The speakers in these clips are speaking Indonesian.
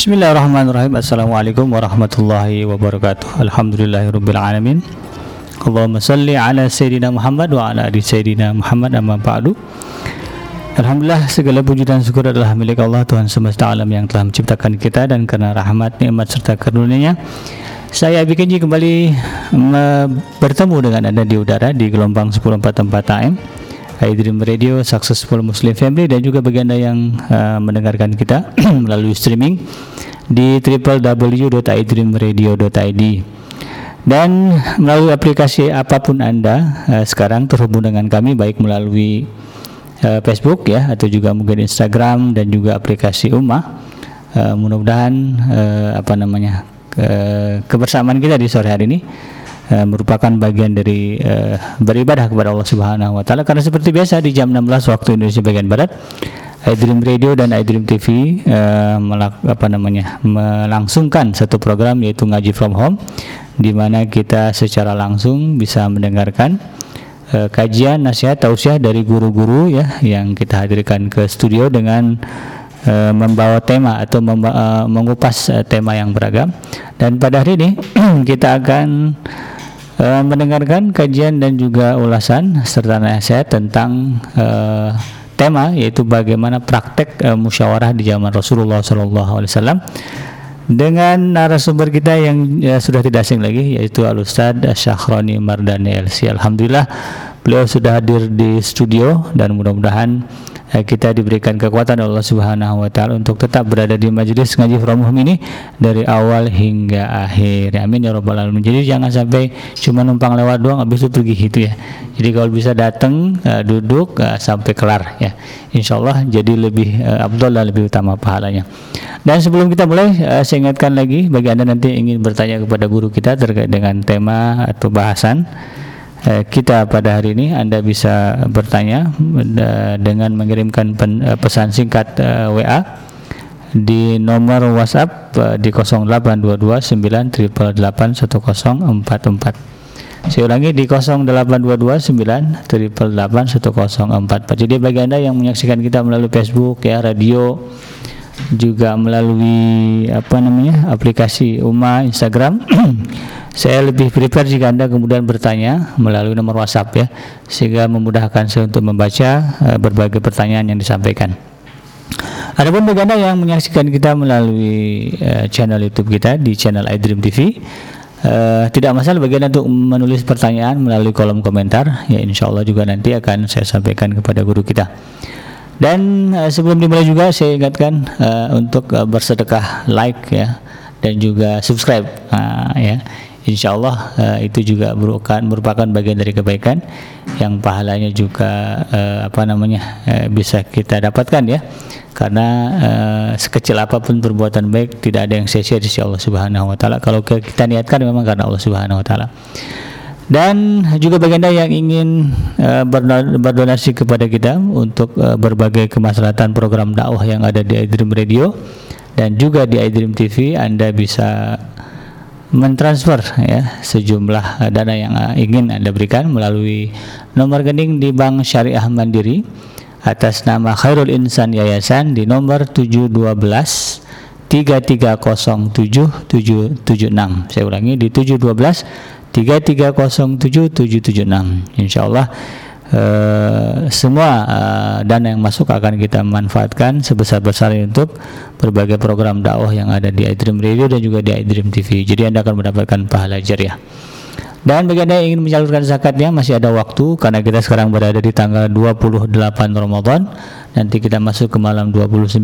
Bismillahirrahmanirrahim. Assalamualaikum warahmatullahi wabarakatuh. Alhamdulillahirrabbilalamin Allahumma salli ala Sayyidina Muhammad wa ala ali Sayyidina Muhammad amma ba'du. Alhamdulillah segala puji dan syukur adalah milik Allah Tuhan semesta alam yang telah menciptakan kita dan karena rahmat, nikmat serta karunia saya Abi Kenji kembali bertemu dengan Anda di udara di gelombang 1044 AM iDream Radio Successful Muslim Family dan juga bagi Anda yang uh, mendengarkan kita melalui streaming di www.idreamradio.id dan melalui aplikasi apa pun Anda uh, sekarang terhubung dengan kami baik melalui uh, Facebook ya atau juga mungkin Instagram dan juga aplikasi Ummah uh, mudah-mudahan uh, apa namanya ke kebersamaan kita di sore hari ini Eh, merupakan bagian dari uh, beribadah kepada Allah Subhanahu wa taala. Karena seperti biasa di jam 16 waktu Indonesia bagian barat iDream Radio dan iDream TV uh, melak, apa namanya melangsungkan satu program yaitu ngaji from home di mana kita secara langsung bisa mendengarkan uh, kajian nasihat tausiah dari guru-guru ya yang kita hadirkan ke studio dengan membawa tema atau memba mengupas tema yang beragam. Dan pada hari ini kita akan uh, mendengarkan kajian dan juga ulasan serta nasihat tentang uh, tema yaitu bagaimana praktek uh, musyawarah di zaman Rasulullah SAW dengan narasumber kita yang ya, sudah tidak asing lagi yaitu Al Ustad Syahroni Mardani LC. Alhamdulillah beliau sudah hadir di studio dan mudah-mudahan Eh, kita diberikan kekuatan Allah Subhanahu wa taala untuk tetap berada di majelis ngaji from home ini dari awal hingga akhir. Amin ya rabbal alamin. Jadi jangan sampai cuma numpang lewat doang habis itu pergi gitu ya. Jadi kalau bisa datang uh, duduk uh, sampai kelar ya. Insya Allah jadi lebih abdul dan lebih utama pahalanya. Dan sebelum kita mulai saya ingatkan lagi bagi Anda nanti ingin bertanya kepada guru kita terkait dengan tema atau bahasan Eh, kita pada hari ini Anda bisa bertanya dengan mengirimkan eh, pesan singkat eh, WA di nomor WhatsApp di 082298881044. Saya ulangi di 082298881044. Jadi bagi Anda yang menyaksikan kita melalui Facebook ya, radio juga melalui apa namanya? aplikasi Uma Instagram Saya lebih prepare jika Anda kemudian bertanya melalui nomor WhatsApp ya, sehingga memudahkan saya untuk membaca uh, berbagai pertanyaan yang disampaikan. Adapun bagi Anda yang menyaksikan kita melalui uh, channel YouTube kita di channel iDream TV, uh, tidak masalah bagi Anda untuk menulis pertanyaan melalui kolom komentar. Ya, insya Allah juga nanti akan saya sampaikan kepada guru kita. Dan uh, sebelum dimulai juga saya ingatkan uh, untuk uh, bersedekah like ya dan juga subscribe. Uh, ya insya Allah uh, itu juga merupakan merupakan bagian dari kebaikan yang pahalanya juga uh, apa namanya uh, bisa kita dapatkan ya. Karena uh, sekecil apa pun perbuatan baik tidak ada yang sia-sia di sisi Allah Subhanahu wa taala. Kalau kita niatkan memang karena Allah Subhanahu wa taala dan juga bagi Anda yang ingin uh, berdonasi kepada kita untuk uh, berbagai kemaslahatan program dakwah yang ada di iDream Radio dan juga di iDream TV Anda bisa mentransfer ya sejumlah dana yang uh, ingin Anda berikan melalui nomor rekening di Bank Syariah Mandiri atas nama Khairul Insan Yayasan di nomor 712 776 Saya ulangi di 712 776 Insya Allah Uh, semua uh, dana yang masuk akan kita manfaatkan sebesar-besarnya untuk berbagai program dakwah yang ada di iDream Radio dan juga di iDream TV. Jadi Anda akan mendapatkan pahala jariah. Dan bagi Anda yang ingin menyalurkan zakatnya masih ada waktu karena kita sekarang berada di tanggal 28 Ramadan. Nanti kita masuk ke malam 29.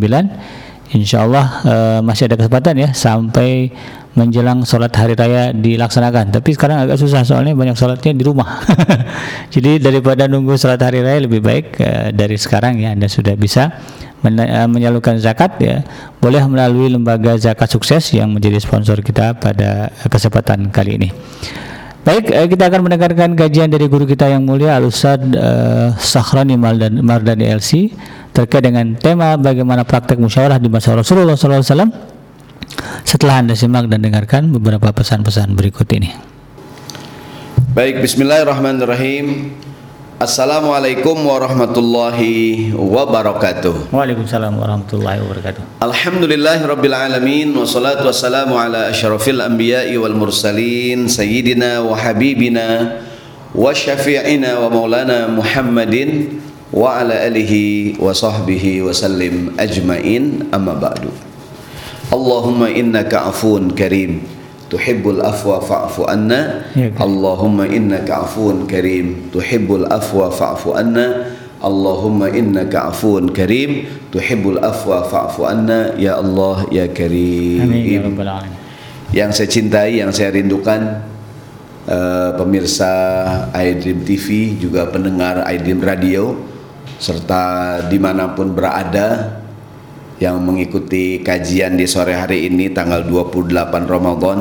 Insya Allah uh, masih ada kesempatan ya sampai menjelang sholat hari raya dilaksanakan. Tapi sekarang agak susah soalnya banyak sholatnya di rumah. Jadi daripada nunggu sholat hari raya lebih baik uh, dari sekarang ya anda sudah bisa men uh, menyalurkan zakat ya. Boleh melalui lembaga zakat sukses yang menjadi sponsor kita pada kesempatan kali ini. Baik, kita akan mendengarkan kajian dari guru kita yang mulia Al-Ustaz uh, Sahrani Mardani LC terkait dengan tema bagaimana praktek musyawarah di masa Rasulullah SAW setelah Anda simak dan dengarkan beberapa pesan-pesan berikut ini. Baik, bismillahirrahmanirrahim. Assalamualaikum warahmatullahi wabarakatuh. Waalaikumsalam warahmatullahi wabarakatuh. Alhamdulillahi rabbil alamin wassalatu wassalamu ala asyrafil anbiya'i wal mursalin sayyidina wa habibina wa syafi'ina wa maulana Muhammadin wa ala alihi wa sahbihi wa sallim ajmain amma ba'du. Allahumma innaka afun karim. Tuhibbul afwa fa'fu anna. Ya. Allahumma innaka afuun karim. Tuhibbul afwa fa'fu anna. Allahumma innaka afuun karim. Tuhibbul afwa fa'fu anna. Ya Allah ya karim. Amin ya rabbal alamin. yang saya cintai yang saya rindukan eh, pemirsa iDream TV juga pendengar iDream Radio serta di mana pun berada yang mengikuti kajian di sore hari ini tanggal 28 Ramadan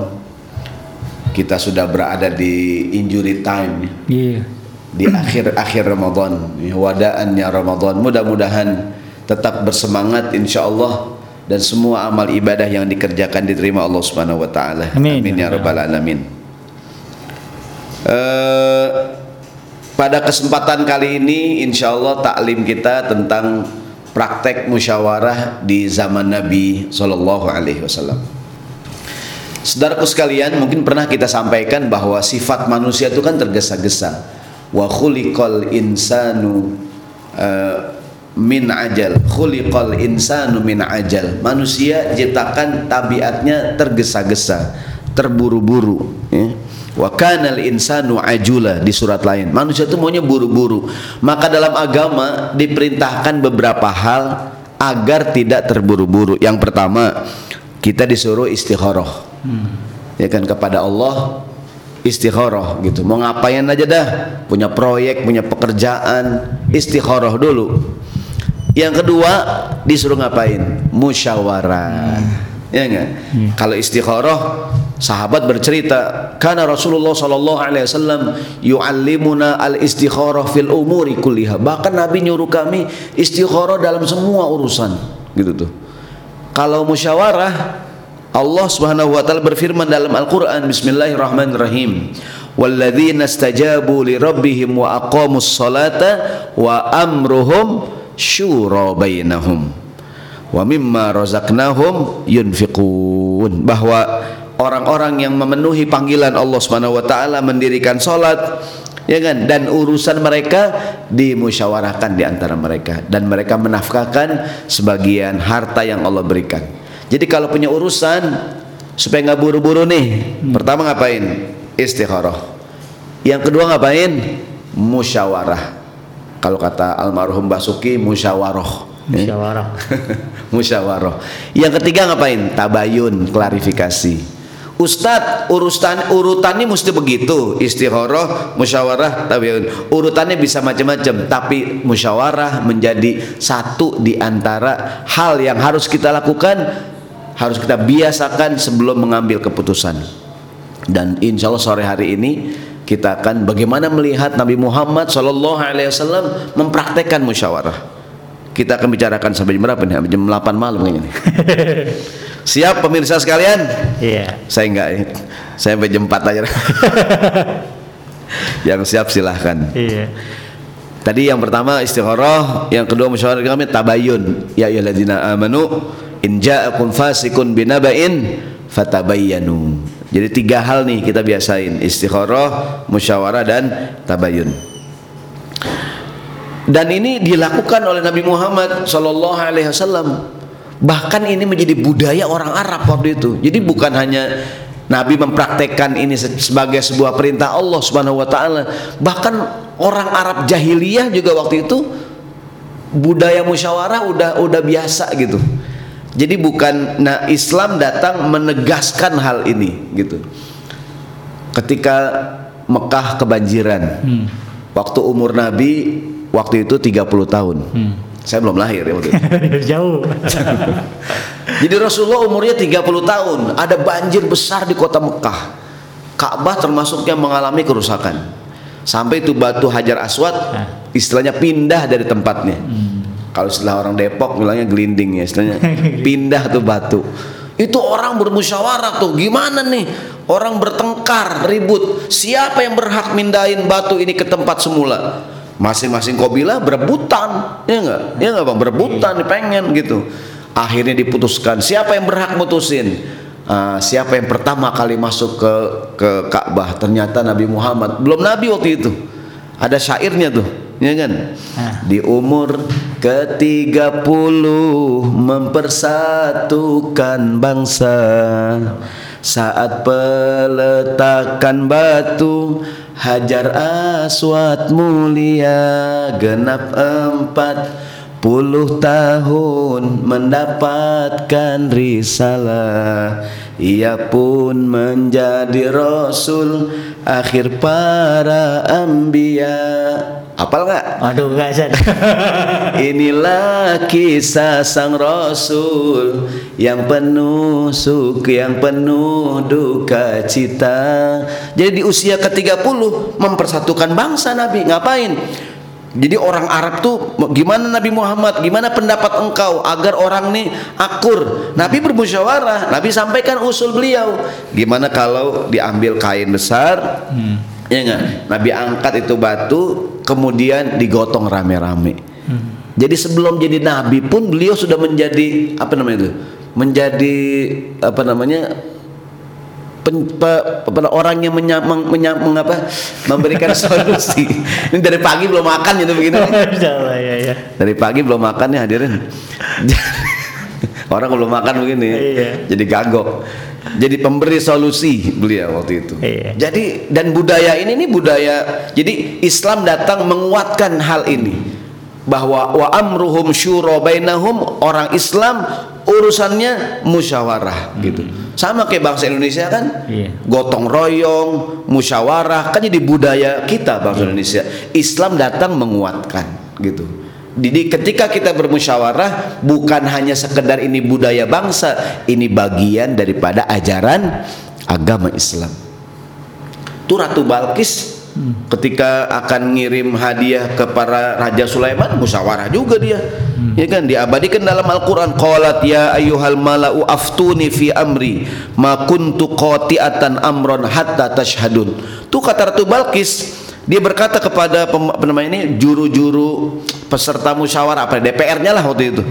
kita sudah berada di injury time. Iya. di akhir-akhir Ramadan. Wadaannya Ramadan. Mudah-mudahan tetap bersemangat insya Allah dan semua amal ibadah yang dikerjakan diterima Allah Subhanahu wa taala. Amin. ya rabbal alamin. Eh, pada kesempatan kali ini insya Allah taklim kita tentang praktek musyawarah di zaman Nabi Shallallahu Alaihi Wasallam. Saudaraku sekalian, mungkin pernah kita sampaikan bahwa sifat manusia itu kan tergesa-gesa. Wa khuliqal insanu eh, min ajal. Khuliqal insanu min ajal. Manusia diciptakan tabiatnya tergesa-gesa, terburu-buru. ya. Wa kanal insanu ajula di surat lain. Manusia itu maunya buru-buru. Maka dalam agama diperintahkan beberapa hal agar tidak terburu-buru. Yang pertama, kita disuruh istikharah ya kan kepada Allah istikharah gitu. Mau ngapain aja dah. Punya proyek punya pekerjaan istikharah dulu. Yang kedua disuruh ngapain? Musyawarah ya enggak? Kalau istikharah sahabat bercerita karena Rasulullah sallallahu alaihi wasallam yuallimuna al istikharah fil umuri kulliha. Bahkan Nabi nyuruh kami istikharah dalam semua urusan. Gitu tuh. Kalau musyawarah Allah Subhanahu wa taala berfirman dalam Al-Qur'an Bismillahirrahmanirrahim. Walladzina istajabu li rabbihim wa aqamus salata wa amruhum syura bainahum wa mimma razaqnahum yunfiqun bahwa orang-orang yang memenuhi panggilan Allah Subhanahu wa taala mendirikan salat ya kan dan urusan mereka dimusyawarahkan di antara mereka dan mereka menafkahkan sebagian harta yang Allah berikan jadi kalau punya urusan supaya nggak buru-buru nih, pertama ngapain? Istikharah. Yang kedua ngapain? Musyawarah. Kalau kata almarhum Basuki, musyawarah. Musyawarah. musyawarah. Yang ketiga ngapain? Tabayun, klarifikasi. Ustadz, urutan urutannya mesti begitu. Istikharah, musyawarah, tabayun. Urutannya bisa macam-macam, tapi musyawarah menjadi satu di antara hal yang harus kita lakukan, harus kita biasakan sebelum mengambil keputusan. Dan insya Allah sore hari ini kita akan bagaimana melihat Nabi Muhammad Shallallahu Alaihi Wasallam mempraktekkan musyawarah. Kita akan bicarakan sampai jam berapa nih? Sampai Jam 8 malam kayaknya nih. Siap pemirsa sekalian? Iya. Saya enggak ya. Saya sampai jam 4 aja. yang siap silahkan. Iya. Tadi yang pertama istikharah, yang kedua musyawarah kami tabayun. Ya ayyuhalladzina amanu in ja'akum fasikun binaba'in fatabayyanu. Jadi tiga hal nih kita biasain, istikharah, musyawarah dan tabayun. Dan ini dilakukan oleh Nabi Muhammad sallallahu alaihi wasallam. Bahkan ini menjadi budaya orang Arab waktu itu. Jadi bukan hanya Nabi mempraktekkan ini se- sebagai sebuah perintah Allah Subhanahu wa taala, bahkan orang Arab jahiliyah juga waktu itu budaya musyawarah udah udah biasa gitu. Jadi bukan nah Islam datang menegaskan hal ini gitu. Ketika Mekah kebanjiran. Waktu umur Nabi waktu itu 30 tahun. Saya belum lahir ya waktu itu. Jauh. Jadi Rasulullah umurnya 30 tahun, ada banjir besar di kota Mekah. Ka'bah termasuk yang mengalami kerusakan. Sampai itu batu Hajar Aswad istilahnya pindah dari tempatnya. Kalau istilah orang Depok bilangnya gelinding ya, istilahnya pindah tuh batu. Itu orang bermusyawarah tuh, gimana nih? Orang bertengkar, ribut. Siapa yang berhak mindahin batu ini ke tempat semula? Masing-masing kabilah berebutan. Ya enggak ya enggak bang? Berebutan pengen gitu. Akhirnya diputuskan siapa yang berhak mutusin? Uh, siapa yang pertama kali masuk ke ke Ka'bah? Ternyata Nabi Muhammad. Belum Nabi waktu itu. Ada syairnya tuh ya kan? Di umur ke-30 mempersatukan bangsa. Saat peletakan batu Hajar Aswad mulia genap empat puluh tahun mendapatkan risalah. Ia pun menjadi Rasul akhir para ambia Apal nggak? Aduh nggak Inilah kisah sang Rasul yang penuh suka, yang penuh duka cita. Jadi di usia ke-30 mempersatukan bangsa Nabi. Ngapain? Jadi orang Arab tuh gimana Nabi Muhammad, gimana pendapat engkau agar orang nih akur. Nabi bermusyawarah, Nabi sampaikan usul beliau. Gimana kalau diambil kain besar, hmm ya enggak Nabi angkat itu batu kemudian digotong rame-rame. Hmm. jadi sebelum jadi Nabi pun beliau sudah menjadi apa namanya itu? Menjadi apa namanya? Pen, pe, pe, orang yang menya, meng, menya, mengapa memberikan solusi. Ini dari pagi belum makan gitu begini. Ya, ya. dari pagi belum makan ya hadirin. Orang belum makan begini. Iya. jadi gagok jadi pemberi solusi beliau waktu itu. Iya. Jadi dan budaya ini nih budaya. Jadi Islam datang menguatkan hal ini bahwa wa amruhum syura bainahum orang Islam urusannya musyawarah hmm. gitu. Sama kayak bangsa Indonesia kan, iya. gotong royong, musyawarah kan jadi budaya kita bangsa iya. Indonesia. Islam datang menguatkan gitu. Jadi ketika kita bermusyawarah bukan hanya sekedar ini budaya bangsa, ini bagian daripada ajaran agama Islam. Itu Ratu Balkis hmm. ketika akan ngirim hadiah ke para raja Sulaiman musyawarah juga dia. Hmm. Ya kan diabadikan dalam Al-Qur'an qalat ya ayyuhal mala'u aftuni fi amri ma kuntu qati'atan amron hatta tashhadun. Tuh kata Ratu Balkis dia berkata kepada apa namanya ini juru-juru peserta musyawarah apa DPR-nya lah waktu itu.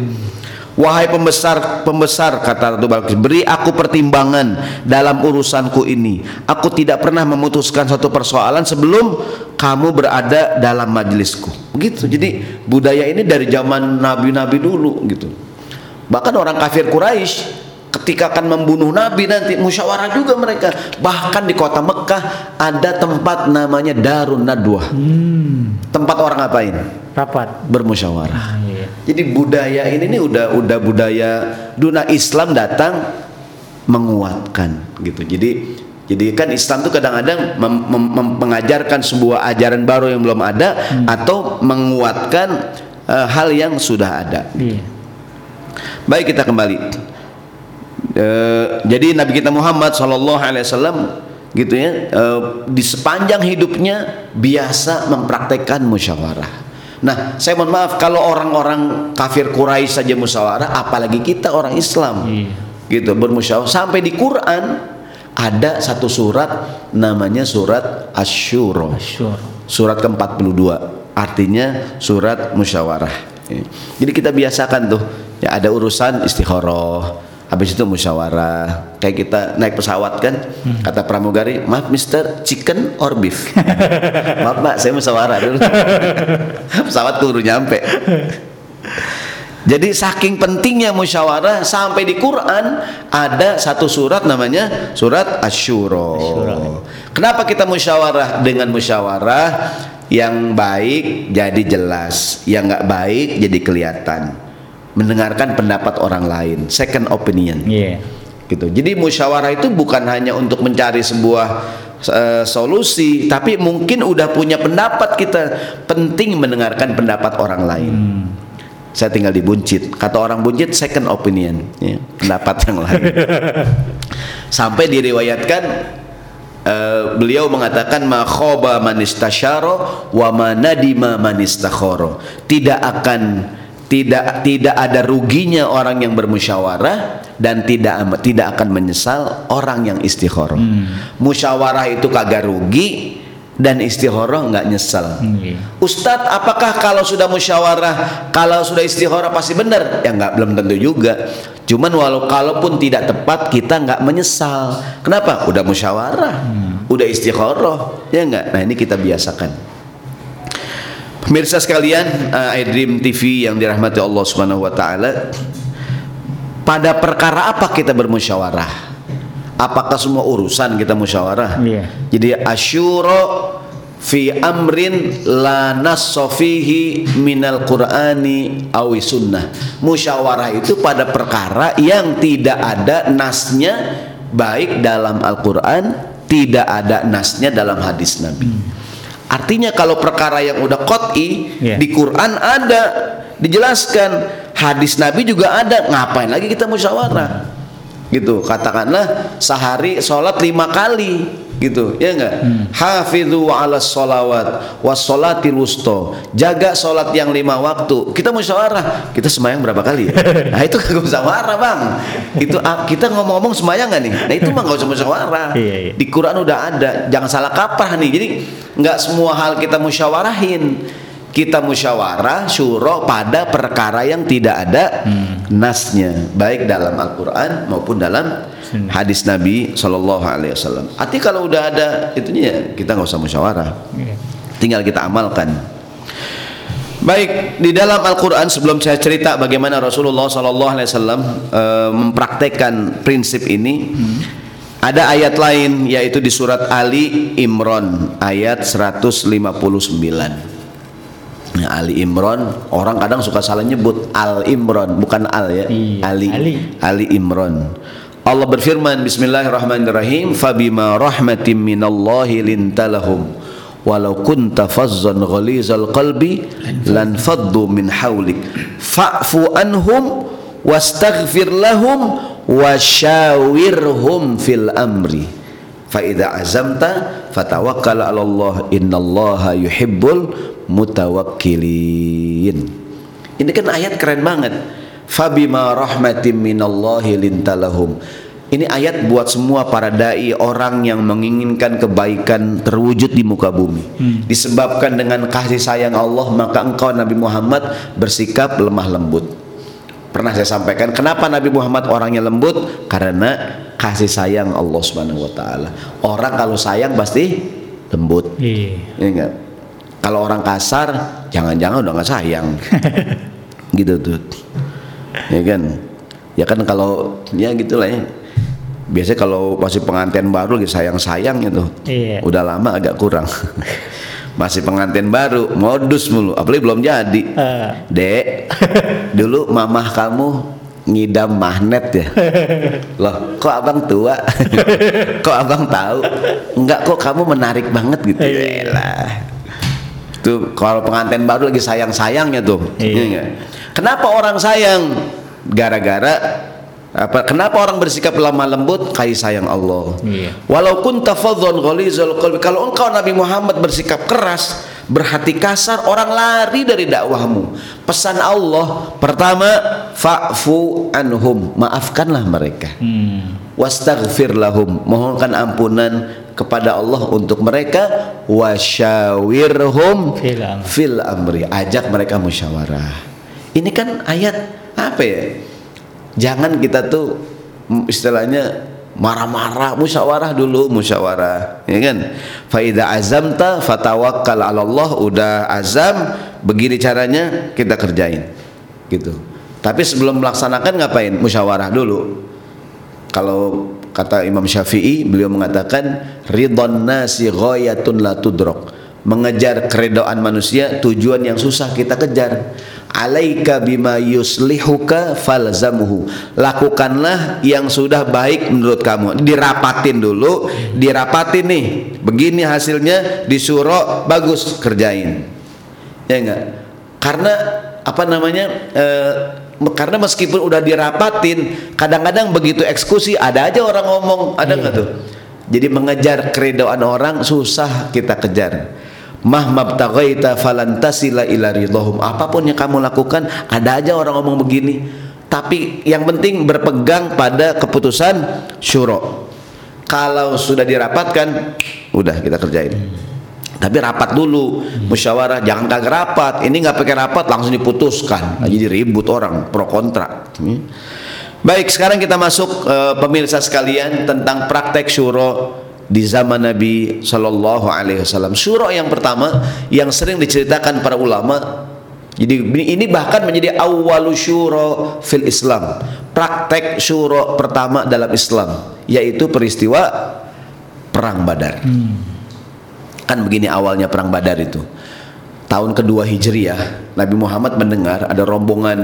Wahai pembesar, pembesar kata Ratu Balkis, beri aku pertimbangan dalam urusanku ini. Aku tidak pernah memutuskan satu persoalan sebelum kamu berada dalam majelisku. Begitu. Jadi budaya ini dari zaman nabi-nabi dulu gitu. Bahkan orang kafir Quraisy ketika akan membunuh Nabi nanti musyawarah juga mereka bahkan di kota Mekah ada tempat namanya Darun Nadwah hmm. tempat orang ngapain rapat bermusyawarah ah, iya. jadi budaya ini nih udah udah budaya dunia Islam datang menguatkan gitu jadi jadi kan Islam tuh kadang-kadang mengajarkan sebuah ajaran baru yang belum ada hmm. atau menguatkan uh, hal yang sudah ada. Iya. Baik kita kembali e, jadi Nabi kita Muhammad Shallallahu Alaihi Wasallam gitu ya e, di sepanjang hidupnya biasa mempraktekkan musyawarah. Nah, saya mohon maaf kalau orang-orang kafir Quraisy saja musyawarah, apalagi kita orang Islam, iya. gitu bermusyawarah. Sampai di Quran ada satu surat namanya surat Asyura, surat ke-42, artinya surat musyawarah. Jadi kita biasakan tuh, ya ada urusan istikharah, habis itu musyawarah. Kayak kita naik pesawat kan? Hmm. kata pramugari maaf mister chicken or beef? Maaf mbak saya musyawarah. Dulu pesawat turun nyampe. Jadi saking pentingnya musyawarah sampai di Quran ada satu surat namanya surat Asyura. Kenapa kita musyawarah dengan musyawarah? Yang baik jadi jelas, yang nggak baik jadi kelihatan mendengarkan pendapat orang lain, second opinion. Yeah. Gitu. Jadi musyawarah itu bukan hanya untuk mencari sebuah uh, solusi, tapi mungkin udah punya pendapat kita, penting mendengarkan pendapat orang lain. Hmm. Saya tinggal di Buncit. Kata orang Buncit second opinion, ya, pendapat yang lain. Sampai diriwayatkan uh, beliau mengatakan ma khoba man wa ma nadima man Tidak akan tidak tidak ada ruginya orang yang bermusyawarah dan tidak tidak akan menyesal orang yang istikharah. Hmm. Musyawarah itu kagak rugi, dan istikharah nggak nyesal. Iya. Ustadz, apakah kalau sudah musyawarah, kalau sudah istikharah pasti benar? Ya nggak belum tentu juga. Cuman walau kalaupun tidak tepat kita nggak menyesal. Kenapa? Udah musyawarah, udah istikharah, ya nggak? Nah ini kita biasakan. Pemirsa sekalian, uh, iDream TV yang dirahmati Allah Subhanahu wa taala, pada perkara apa kita bermusyawarah? Apakah semua urusan kita musyawarah? Iya. Jadi asyura fi amrin la nassofihi minal qur'ani awi sunnah. Musyawarah itu pada perkara yang tidak ada nasnya baik dalam Al-Quran, tidak ada nasnya dalam hadis Nabi. Artinya kalau perkara yang udah qot'i Iya. di Quran ada dijelaskan, hadis Nabi juga ada, ngapain lagi kita musyawarah? Gitu, katakanlah sehari sholat lima kali gitu ya enggak? Hafidhu ala sholawat was sholatil wusto jaga sholat yang lima waktu. Kita musyawarah. Kita semayang berapa kali ya? nah itu kagak musyawarah bang. Itu ah, kita ngomong-ngomong semayang nggak nih? Nah itu mah nggak usah musyawarah. Iya, iya. di Quran udah ada. Jangan salah kaprah nih. Jadi nggak semua hal kita musyawarahin. Kita musyawarah syuro pada perkara yang tidak ada nasnya. Baik dalam Al-Quran maupun dalam. Hadis Nabi Shallallahu Alaihi Wasallam. Artinya kalau udah ada itunya ya kita nggak usah musyawarah, Iya. tinggal kita amalkan. Baik di dalam Al-Quran sebelum saya cerita bagaimana Rasulullah Shallallahu Alaihi Wasallam eh, mempraktekkan prinsip ini, ada ayat lain yaitu di surat Ali Imran ayat 159. Nah, Ali Imran orang kadang suka salah nyebut Al Imran bukan Al ya Iya, Ali Ali. Ali Imran Allah berfirman Bismillahirrahmanirrahim. Fabima rahmatim minallahi lintalahum. Walau kunta fazzan ghalizal qalbi Lan faddu min hawlik. Fa'fu anhum Wastaghfir lahum Washawirhum fil amri. Fa'idha azamta Fatawakkal ala Allah Innallaha yuhibbul mutawakkilin. Ini kan ayat keren banget Fabima rahmatim minallahi lintalahum Ini ayat buat semua para dai orang yang menginginkan kebaikan terwujud di muka bumi. Disebabkan dengan kasih sayang Allah maka engkau Nabi Muhammad bersikap lemah lembut. Pernah saya sampaikan kenapa Nabi Muhammad orangnya lembut? Karena kasih sayang Allah Subhanahu wa taala. Orang kalau sayang pasti lembut. Iya. Ya enggak? Kalau orang kasar, jangan-jangan udah nggak sayang. gitu tuh. Ya kan? Ya kan kalau ya gitulah ya. Biasanya kalau masih pengantin baru lagi sayang-sayang itu. Iya. Udah lama agak kurang. masih pengantin baru, modus mulu, apalagi belum jadi. Eh. Dek, dulu mamah kamu ngidam magnet ya. Loh, kok abang tua? kok abang tahu? Enggak kok kamu menarik banget gitu. Iya. Tuh kalau pengantin baru lagi sayang-sayangnya tuh. Iya. Iya? Kenapa orang sayang? Gara-gara apa kenapa orang bersikap lemah lembut kasih sayang Allah Iya. walaupun qalbi kalau engkau Nabi Muhammad bersikap keras berhati kasar orang lari dari dakwahmu pesan Allah pertama fa'fu anhum maafkanlah mereka Hmm. wastaghfir lahum mohonkan ampunan kepada Allah untuk mereka wasyawirhum Fil amri. ajak mereka musyawarah. Ini kan ayat apa ya? Jangan kita tuh istilahnya marah-marah musyawarah dulu musyawarah ya kan? Faida azamta fatawakkal 'ala Allah udah azam begini caranya kita kerjain gitu. Tapi sebelum melaksanakan ngapain? Musyawarah dulu. Kalau kata Imam Syafi'i beliau mengatakan ridon nasi ghayatun la tudrok. Mengejar keredoan manusia tujuan yang susah kita kejar. Alaika bima yuslihuka falzamuhu. Lakukanlah yang sudah baik menurut kamu. Dirapatin dulu dirapatin nih. Begini hasilnya disuruh bagus kerjain. Ya enggak? Karena apa namanya eh, karena meskipun udah dirapatin kadang-kadang begitu eksekusi ada aja orang ngomong. Ada nggak tuh? Jadi mengejar keredoan orang susah kita kejar. Mahmabtaghaita falantasila ila ridhahum apa pun yang kamu lakukan ada aja orang ngomong begini. Tapi yang penting berpegang pada keputusan syuro. Kalau sudah dirapatkan udah kita kerjain Tapi rapat dulu, musyawarah, jangan kagak rapat. Ini nggak pakai rapat langsung diputuskan. Nah, jadi ribut orang pro kontra. Hmm. Baik, sekarang kita masuk uh, pemirsa sekalian tentang praktek syuro di zaman Nabi Shallallahu Alaihi Wasallam. Syuro yang pertama yang sering diceritakan para ulama. Jadi ini bahkan menjadi awalu syuro fil Islam. Praktek syuro pertama dalam Islam, yaitu peristiwa perang Badar. Hmm. Kan begini awalnya perang Badar itu. Tahun kedua Hijriah, Nabi Muhammad mendengar ada rombongan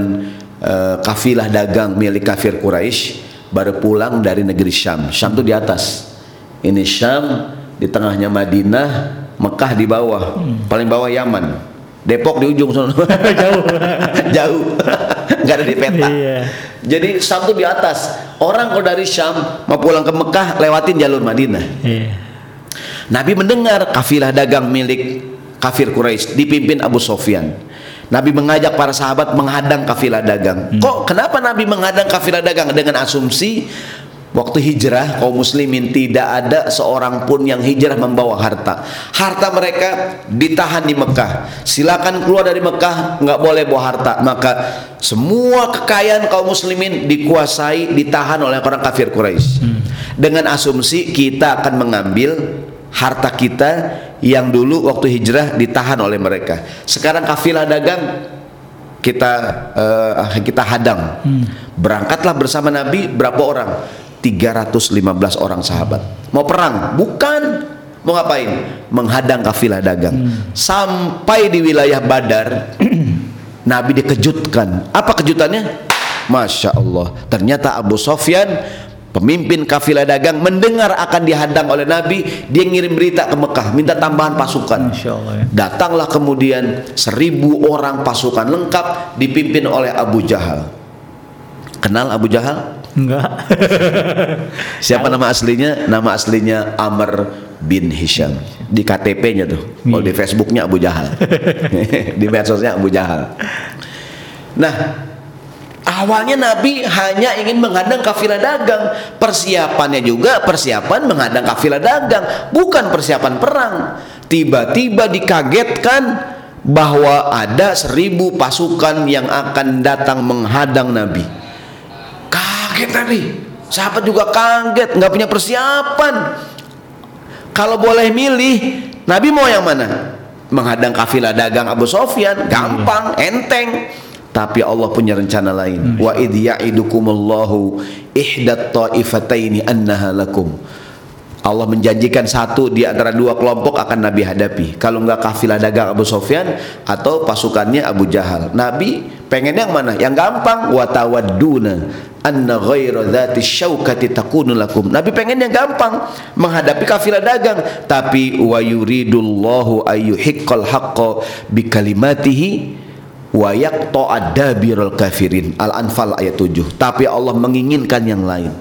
uh, kafilah dagang milik kafir Quraisy baru pulang dari negeri Syam. Syam itu di atas. Ini Syam, di tengahnya Madinah, Mekah di bawah. Hmm. Paling bawah Yaman. Depok di ujung sana. Jauh. Jauh. Enggak ada di peta. Iya. Jadi Syam itu di atas. Orang kalau dari Syam mau pulang ke Mekah lewatin jalur Madinah. Iya. Nabi mendengar kafilah dagang milik kafir Quraisy dipimpin Abu Sofyan. Nabi mengajak para sahabat menghadang kafilah dagang. Hmm. Kok kenapa Nabi menghadang kafilah dagang dengan asumsi Waktu hijrah kaum muslimin tidak ada seorang pun yang hijrah membawa harta. Harta mereka ditahan di Mekah. Silakan keluar dari Mekah nggak boleh bawa harta. Maka semua kekayaan kaum muslimin dikuasai ditahan oleh orang kafir Quraisy. Hmm. Dengan asumsi kita akan mengambil harta kita yang dulu waktu hijrah ditahan oleh mereka. Sekarang kafilah dagang kita uh, kita hadang. Hmm. Berangkatlah bersama Nabi berapa orang? 315 orang sahabat. Mau perang? Bukan. Mau ngapain? Menghadang kafilah dagang. Hmm. Sampai di wilayah Badar, Nabi dikejutkan. Apa kejutannya? Masya Allah. Ternyata Abu Sofyan pemimpin kafilah dagang mendengar akan dihadang oleh Nabi dia ngirim berita ke Mekah minta tambahan pasukan Allah, ya. datanglah kemudian seribu orang pasukan lengkap dipimpin oleh Abu Jahal kenal Abu Jahal Enggak. Siapa nama aslinya? Nama aslinya Amr bin Hisham. Di KTP-nya tuh. Kalau di Facebooknya Abu Jahal. di medsosnya Abu Jahal. Nah, awalnya Nabi hanya ingin menghadang kafilah dagang. Persiapannya juga persiapan menghadang kafilah dagang, bukan persiapan perang. Tiba-tiba dikagetkan bahwa ada seribu pasukan yang akan datang menghadang Nabi. Kaget Nabi. Sahabat juga kaget nggak punya persiapan. Kalau boleh milih Nabi mau yang mana? Menghadang kafilah dagang Abu Sofyan gampang enteng tapi Allah punya rencana lain wa idh ya'idukumullahu ihdat ta'ifataini annaha lakum Allah menjanjikan satu di antara dua kelompok akan Nabi hadapi. Kalau enggak kafilah dagang Abu Sofyan atau pasukannya Abu Jahal. Nabi pengen yang mana? Yang gampang wa tawadduna anna ghaira dzati syaukati takunu lakum. Nabi pengen yang gampang menghadapi kafilah dagang, tapi wa yuridullahu ayyuhiqqal haqqo bi kalimatihi wa yaqta'a dabirul kafirin. Al-Anfal ayat 7. Tapi Allah menginginkan yang lain.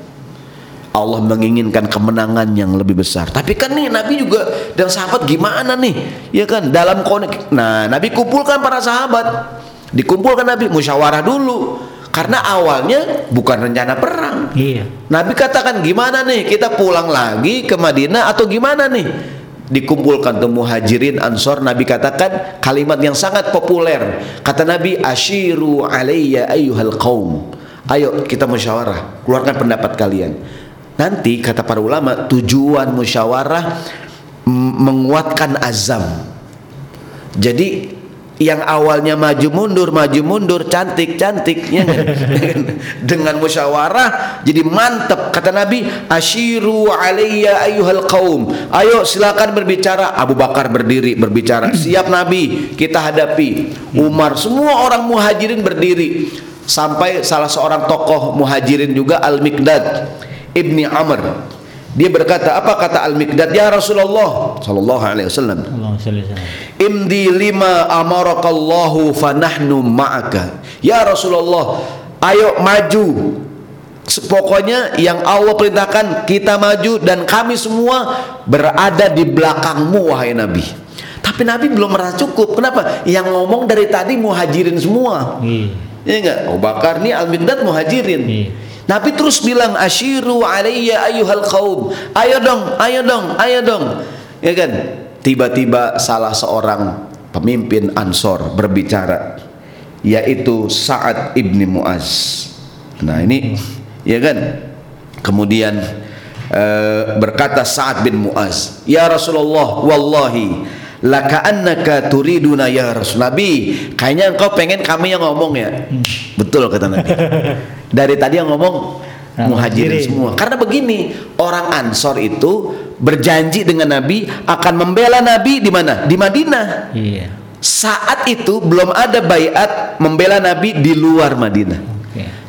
Allah menginginkan kemenangan yang lebih besar. Tapi kan nih Nabi juga dan sahabat gimana nih? Ya kan dalam konek. Nah, Nabi kumpulkan para sahabat. Dikumpulkan Nabi musyawarah dulu. Karena awalnya bukan rencana perang. Iya. Nabi katakan gimana nih? Kita pulang lagi ke Madinah atau gimana nih? Dikumpulkan tuh muhajirin ansor Nabi katakan kalimat yang sangat populer. Kata Nabi ashiru alayya ayyuhal qaum. Ayo kita musyawarah, keluarkan pendapat kalian Nanti kata para ulama tujuan musyawarah menguatkan azam. Jadi yang awalnya maju mundur maju mundur cantik cantik ya dengan musyawarah jadi mantap kata Nabi ashiru alayya ayyuhal qaum ayo silakan berbicara. Abu Bakar berdiri berbicara. Siap Nabi kita hadapi. Umar semua orang muhajirin berdiri. Sampai salah seorang tokoh muhajirin juga Al-Miqdad Ibni Amr dia berkata apa kata Al-Miqdad? Ya Rasulullah sallallahu alaihi wasallam. Imdi lima amarakallahu fanahnu ma'aka. Ya Rasulullah ayo maju. Pokoknya yang Allah perintahkan kita maju dan kami semua berada di belakangmu wahai Nabi. Tapi Nabi belum merasa cukup. Kenapa? Yang ngomong dari tadi muhajirin semua. Iya. Ya enggak Abu Bakar nih Al-Miqdad muhajirin. Iya Nabi terus bilang asyiru alayya ayyuhal qaum. Ayo dong, ayo dong, ayo dong. Ya kan? tiba-tiba salah seorang pemimpin Ansor berbicara yaitu Sa'ad ibni Muaz. Nah ini ya kan kemudian uh, berkata Sa'ad bin Muaz, "Ya Rasulullah, wallahi laka turiduna ya Rasul Nabi kayaknya engkau pengen kami yang ngomong ya hmm. betul kata Nabi dari tadi yang ngomong muhajirin semua karena begini orang Ansor itu berjanji dengan Nabi akan membela Nabi di mana di Madinah iya. saat itu belum ada bayat membela Nabi di luar Madinah.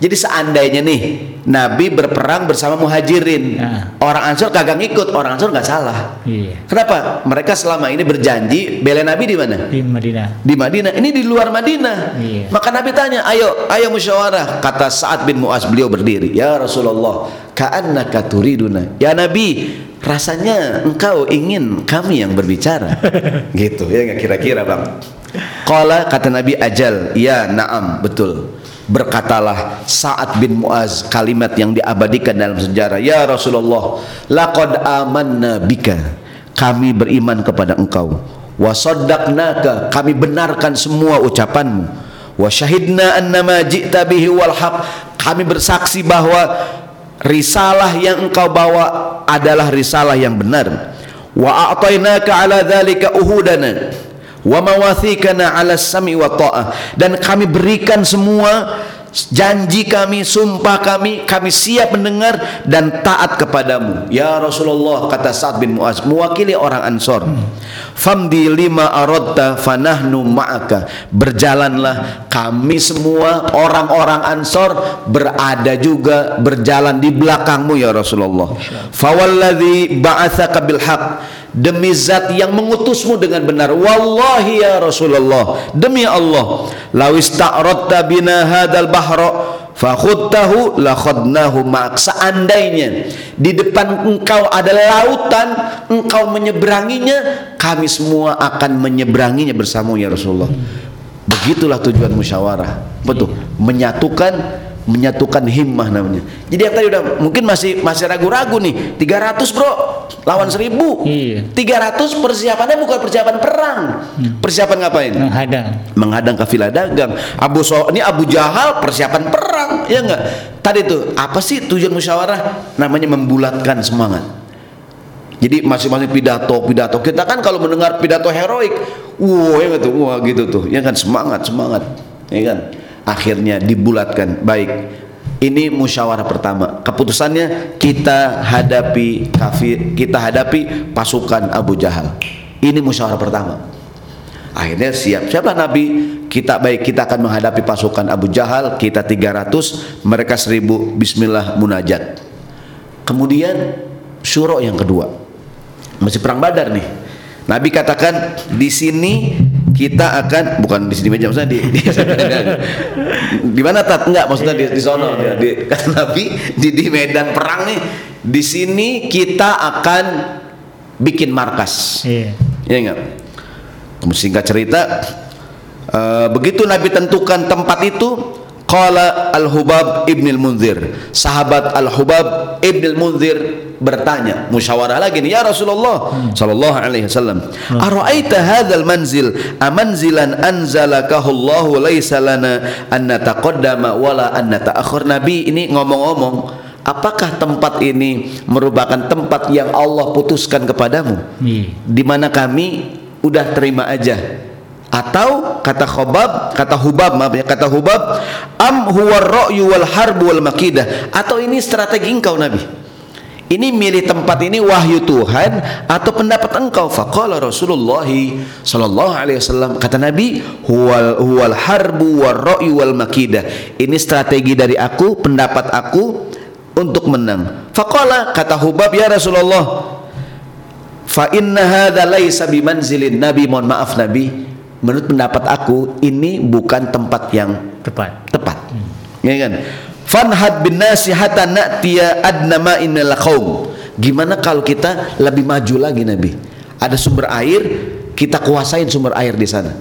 Jadi seandainya nih Nabi berperang bersama muhajirin, nah. orang Ansor kagak ngikut, orang Ansor nggak salah. Iya. Kenapa? Mereka selama ini berjanji bela Nabi di mana? Di Madinah. Di Madinah. Ini di luar Madinah. Iya. Maka Nabi tanya, ayo, ayo musyawarah. Kata Saad bin Muaz beliau berdiri, ya Rasulullah, ka'annaka turiduna. Ya Nabi, rasanya engkau ingin kami yang berbicara. gitu ya nggak kira-kira bang. Kala kata Nabi ajal, ya naam betul. Berkatalah Sa'ad bin Muaz kalimat yang diabadikan dalam sejarah. Ya Rasulullah laqad amanna bika. Kami beriman kepada engkau. Wa kami benarkan semua ucapanmu. Wa syahidna annama ji'ta bihi wal haq. Kami bersaksi bahwa risalah yang engkau bawa adalah risalah yang benar. Wa a'tainaka ala dzalika uhudana wa mawathikana ala sami wa ta'ah dan kami berikan semua janji kami, sumpah kami, kami siap mendengar dan taat kepadamu. Ya Rasulullah kata Sa'ad bin Muaz mewakili orang Ansor. Famdi lima aradta fanahnu ma'aka. Berjalanlah kami semua orang-orang Ansor berada juga berjalan di belakangmu ya Rasulullah. Fawalladzi ba'atsaka bil haqq demi zat yang mengutusmu dengan benar. Wallahi ya Rasulullah demi Allah. Lawis ta'radta bina hadal bahra fakhudtahu lakhadnahu ma'ak seandainya di depan engkau ada lautan engkau menyeberanginya kami semua akan menyeberanginya bersama ya Rasulullah. Begitulah tujuan musyawarah. Betul. Menyatukan menyatukan himmah namanya. Jadi yang tadi udah mungkin masih masih ragu-ragu nih. 300 bro lawan 1000. Iya. 300 persiapannya bukan persiapan perang. Hmm. Persiapan ngapain? Menghadang. Menghadang kafilah dagang. Abu so ini Abu Jahal persiapan perang, ya enggak? Tadi tuh apa sih tujuan musyawarah? Namanya membulatkan semangat. Jadi masing-masing pidato, pidato. Kita kan kalau mendengar pidato heroik, wah ya gitu, wah gitu tuh. Ya kan semangat, semangat. Ya kan? Akhirnya dibulatkan. Baik ini musyawarah pertama. Keputusannya kita hadapi kafir kita hadapi pasukan Abu Jahal. Ini musyawarah pertama. Akhirnya siap siapa Nabi. Kita baik kita akan menghadapi pasukan Abu Jahal kita 300 mereka 1000 bismillah munajat. Kemudian syuro yang kedua. Masih perang badar nih. Nabi katakan di sini kita akan bukan di sini meja maksudnya di di, di mana tat? Enggak maksudnya di di sono. Di, di kata Nabi di di medan perang nih di sini kita akan bikin markas. Iya. Yeah. enggak? Singkat cerita uh, begitu Nabi tentukan tempat itu Qala Al-Hubab Ibn Al-Munzir. Sahabat Al-Hubab Ibn Al-Munzir bertanya musyawarah lagi nih ya Rasulullah. Hmm. sallallahu alaihi wasallam. Hmm. araaita hadzal manzil? Amanzilan anzalakahu Allah laisa lana an nataqaddama wala an nataakhir nabi ini ngomong-ngomong apakah tempat ini merupakan tempat yang Allah putuskan kepadamu? Hmm. di mana kami udah terima aja atau kata Khobab kata Hubab maaf ya kata Hubab am huwa ra'yu wal harbu wal makidah. Atau ini strategi engkau Nabi? Ini milih tempat ini wahyu Tuhan atau pendapat engkau? Faqala Rasulullah sallallahu alaihi wasallam kata Nabi huwal huwal harbu wal ra'yu wal makidah. Ini strategi dari aku pendapat aku untuk menang. Faqala kata Hubab ya Rasulullah fa inna hadza laisa bimanzilin nabi. Mohon maaf nabi menurut pendapat aku ini bukan tempat yang tepat tepat hmm. ya kan fanhad bin nasi hatta na'tiya adna ma'in qaum gimana kalau kita lebih maju lagi nabi ada sumber air kita kuasain sumber air di sana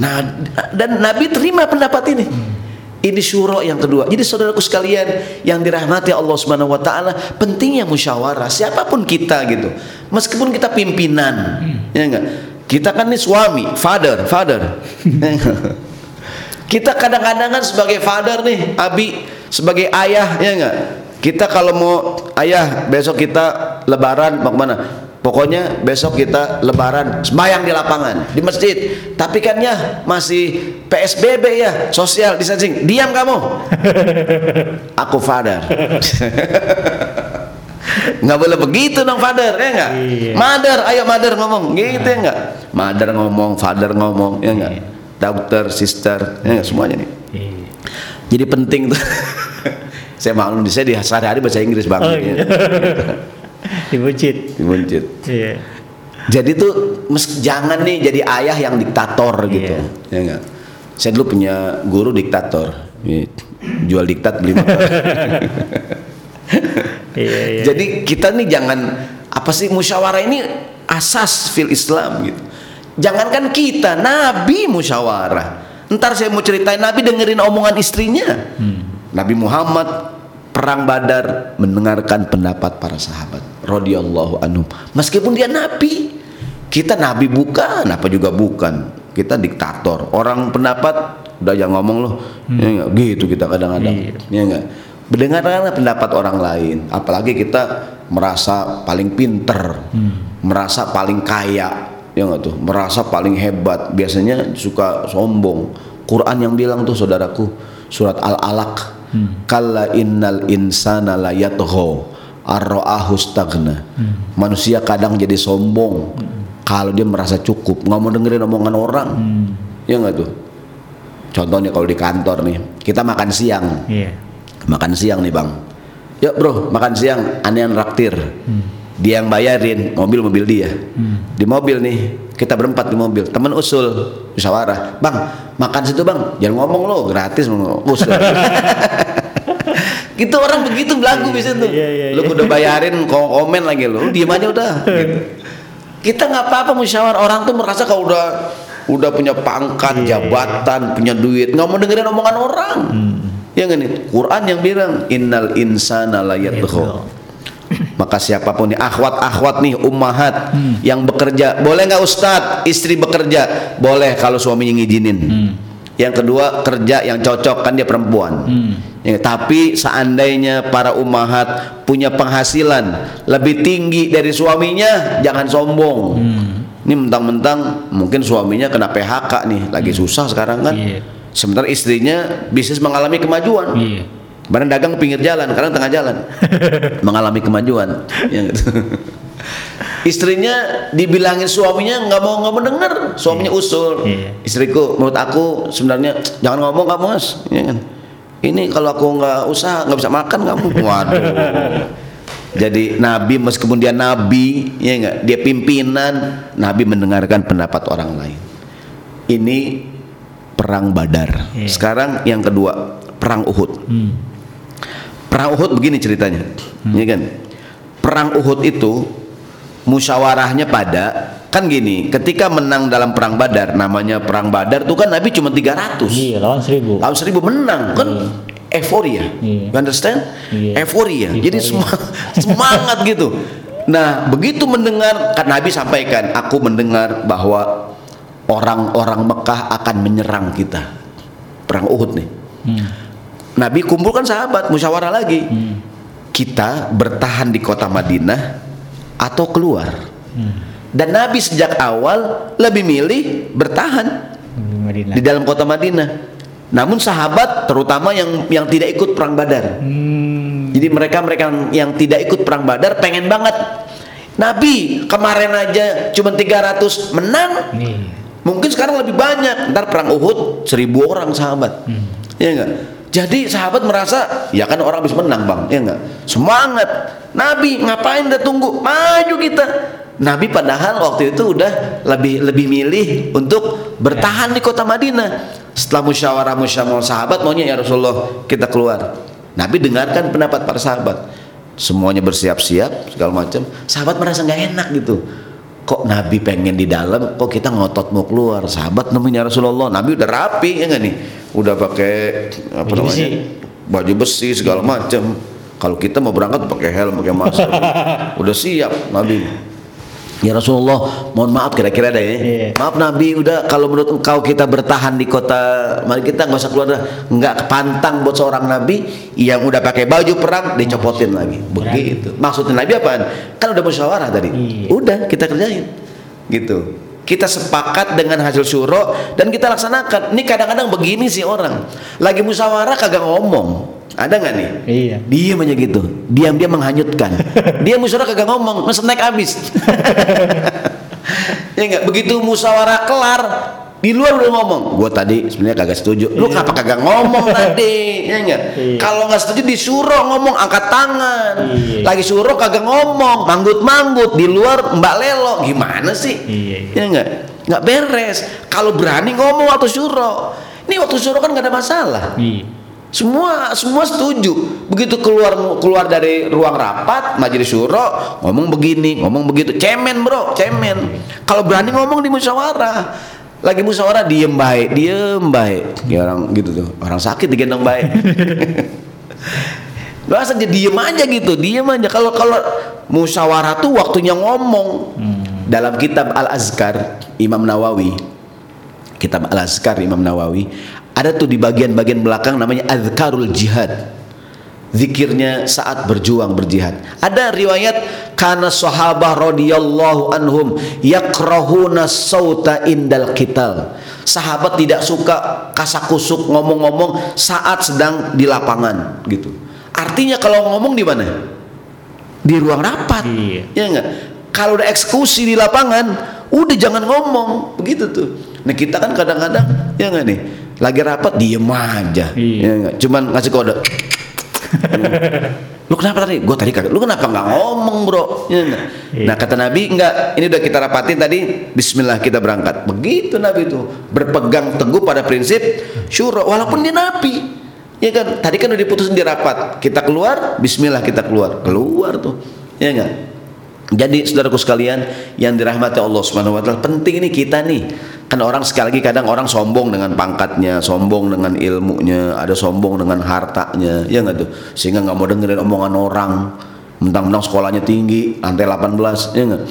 nah dan nabi terima pendapat ini hmm. Ini syuro yang kedua. Jadi saudaraku sekalian yang dirahmati Allah Subhanahu wa taala, pentingnya musyawarah siapa pun kita gitu. Meskipun kita pimpinan, ya enggak? Kita kan nih suami, father, father. kita kadang-kadang kan sebagai father nih, abi sebagai ayah, ya enggak? Kita kalau mau ayah besok kita lebaran mau ke mana? Pokoknya besok kita lebaran sembahyang di lapangan, di masjid. Tapi kan ya masih PSBB ya, social distancing. Diam kamu. Aku father. nggak boleh begitu dong father ya enggak Iya. mother ayo mother ngomong gitu ya enggak mother ngomong father ngomong ya enggak dokter sister ya enggak semuanya nih Iya. jadi penting tuh saya maklum di saya di sehari-hari bahasa Inggris Oh, banget iya. ya. Dibuncit. di Buncit. Iya. Jadi tuh mes- jangan nih jadi ayah yang diktator gitu. Iya. Ya enggak? Saya dulu punya guru diktator. Iya, Jual diktat beli motor. Iya, iya. Jadi kita nih jangan apa sih musyawarah ini asas fil Islam gitu. Jangankan kita, Nabi musyawarah. Ntar saya mau ceritain Nabi dengerin omongan istrinya. Nabi Muhammad perang Badar mendengarkan pendapat para sahabat radhiyallahu anhum. Meskipun dia nabi, kita nabi bukan, apa juga bukan. Kita diktator. Orang pendapat udah jangan ngomong loh. Ya enggak? Gitu kita kadang-kadang. Iya. Ya enggak? Mendengarkan pendapat orang lain, apalagi kita merasa paling pinter, merasa paling kaya, ya enggak tuh, merasa paling hebat. Biasanya suka sombong. Quran yang bilang tuh saudaraku, surat Al-Alaq, kalla innal insana la yatgha ar-ra'ahu staghna. Manusia kadang jadi sombong kalau dia merasa cukup, nggak mau dengerin omongan orang. Ya enggak tuh? Contohnya kalau di kantor nih, kita makan siang Iya. Makan siang nih bang. Yuk bro makan siang. Aneh yang raktir dia yang bayarin mobil mobil dia. Di mobil nih kita berempat di mobil. Temen usul musyawarah. Bang makan situ bang. Jangan ngomong lo gratis usul. Gitu orang begitu belagu bisa tuh Iya, iya, lu iya. udah bayarin ko- komen lagi lu. Diem aja udah. Gitu. kita nggak apa-apa musyawarah. Orang tuh merasa kalau udah udah punya pangkat Iya, jabatan punya duit nggak mau dengerin omongan orang. Ya nggak nih? Quran yang bilang innal insana la yatgha maka siapa pun nih akhwat-akhwat nih ummahat yang bekerja. Boleh nggak ustadz istri bekerja. Boleh kalau suaminya ngizinin. Yang kedua kerja yang cocok kan dia perempuan. Ya, tapi seandainya para ummahat punya penghasilan lebih tinggi dari suaminya jangan sombong. Ini mentang-mentang mungkin suaminya kena PHK nih lagi susah sekarang kan? Iya. Sementara istrinya bisnis mengalami kemajuan Iya. Barang dagang pinggir jalan, kadang tengah jalan, mengalami kemajuan. Ya gitu. Istrinya dibilangin suaminya nggak mau nggak mau denger, suaminya usul. Iya. Istriku, menurut aku sebenarnya jangan ngomong kamu mas, ya kan? Ini kalau aku nggak usaha nggak bisa makan kamu. Waduh. Jadi Nabi meskipun dia Nabi, ya enggak, dia pimpinan, Nabi mendengarkan pendapat orang lain. Ini perang Badar. Iya. Sekarang yang kedua, perang Uhud. Hmm. Perang Uhud begini ceritanya, ya kan? Perang Uhud itu musyawarahnya pada kan gini, ketika menang dalam perang Badar, namanya perang Badar tuh kan Nabi cuma 300. Iya, lawan seribu. Tahun 1000 menang kan euforia. Iya. You understand? Iya. Euforia. Jadi semangat, semangat gitu. Nah, begitu mendengar kan Nabi sampaikan, aku mendengar bahwa orang-orang Mekah akan menyerang kita. Perang Uhud nih. Hmm. Nabi kumpulkan sahabat, musyawarah lagi. Kita bertahan di kota Madinah atau keluar. Dan Nabi sejak awal lebih milih bertahan Di Madinah. di dalam kota Madinah. Namun sahabat terutama yang yang tidak ikut perang Badar. Hmm. Jadi mereka mereka yang, tidak ikut perang Badar pengen banget. Nabi kemarin aja cuma 300 menang. Iya. Mungkin sekarang lebih banyak. Ntar perang Uhud seribu orang sahabat. Ya enggak? Jadi sahabat merasa ya kan orang habis menang bang, ya enggak? Semangat. Nabi ngapain udah tunggu? Maju kita. Nabi padahal waktu itu udah lebih lebih milih untuk bertahan di kota Madinah. Setelah musyawarah musyawarah sahabat maunya ya Rasulullah kita keluar. Nabi dengarkan pendapat para sahabat. Semuanya bersiap-siap segala macam. Sahabat merasa nggak enak gitu kok Nabi pengen di dalam kok kita ngotot mau keluar? Sahabat nemuin ya Rasulullah Nabi udah rapi ya nggak nih? Udah pakai apa Baju namanya? besi. baju besi segala macam kalau kita mau berangkat pakai helm pakai masker. Udah siap Nabi Ya Rasulullah, mohon maaf kira-kira deh. ya. Iya. Maaf Nabi, udah kalau menurut engkau kita bertahan di kota, mari kita nggak usah keluar. Nggak pantang buat seorang Nabi yang udah pakai baju perang dicopotin lagi. Begitu. Maksudnya Nabi apaan? Kan udah musyawarah tadi. Iya. Udah kita kerjain. Gitu. Kita sepakat dengan hasil syuro dan kita laksanakan. Ini kadang-kadang begini sih orang. Lagi musyawarah kagak ngomong. Ada nggak nih? Iya. Diam aja gitu. Diam-diam menghanyutkan. Dia musyawarah kagak ngomong, mesen naik habis. ya enggak begitu musyawarah kelar di luar udah ngomong gue tadi sebenarnya kagak setuju lu kenapa kagak ngomong tadi ya enggak Iya. kalau nggak setuju disuruh ngomong angkat tangan Iya. lagi suruh kagak ngomong manggut manggut di luar mbak lelo gimana sih Iya. ya enggak nggak beres kalau berani ngomong waktu suruh ini waktu suruh kan nggak ada masalah Iya. semua semua setuju. Begitu keluar keluar dari ruang rapat majelis syuro ngomong begini, ngomong begitu. Cemen, Bro, cemen. Kalau berani ngomong di musyawarah. Lagi musyawarah diem baik, diem baik. Ya orang gitu tuh. Orang sakit digendong baik. Gak saja diem aja gitu, diem aja. Kalau kalau musyawarah tuh waktunya ngomong. Dalam kitab Al Azkar Imam Nawawi, kitab Al Azkar Imam Nawawi, ada tuh di bagian-bagian belakang namanya Azkarul Jihad. Zikirnya saat berjuang berjihad. Ada riwayat karena sahabah radhiyallahu anhum yakrahuna sauta indal kital. Sahabat tidak suka kasakusuk ngomong-ngomong saat sedang di lapangan gitu. Artinya kalau ngomong di mana? Di ruang rapat. Iya. Ya enggak? Kalau udah eksekusi di lapangan, udah jangan ngomong, begitu tuh. Nah kita kan kadang-kadang, ya enggak nih, lagi rapat diem aja, Iya. ya enggak? Cuman ngasih kode. Lu kenapa tadi? Gue tadi kagak. Lu kenapa nggak ngomong bro? Ya enggak? Iya. Nah kata Nabi enggak. Ini udah kita rapatin tadi. Bismillah kita berangkat. Begitu Nabi itu berpegang teguh pada prinsip syuro. Walaupun dia Nabi. Ya kan? Tadi kan udah diputusin di rapat. Kita keluar. Bismillah kita keluar. Keluar tuh. Ya enggak? Jadi saudaraku sekalian yang dirahmati Allah Subhanahu wa taala, penting ini kita nih. Kan orang sekali lagi kadang orang sombong dengan pangkatnya, sombong dengan ilmunya, ada sombong dengan hartanya, ya enggak tuh? Sehingga nggak mau dengerin omongan orang. Mentang-mentang sekolahnya tinggi, lantai 18, ya enggak?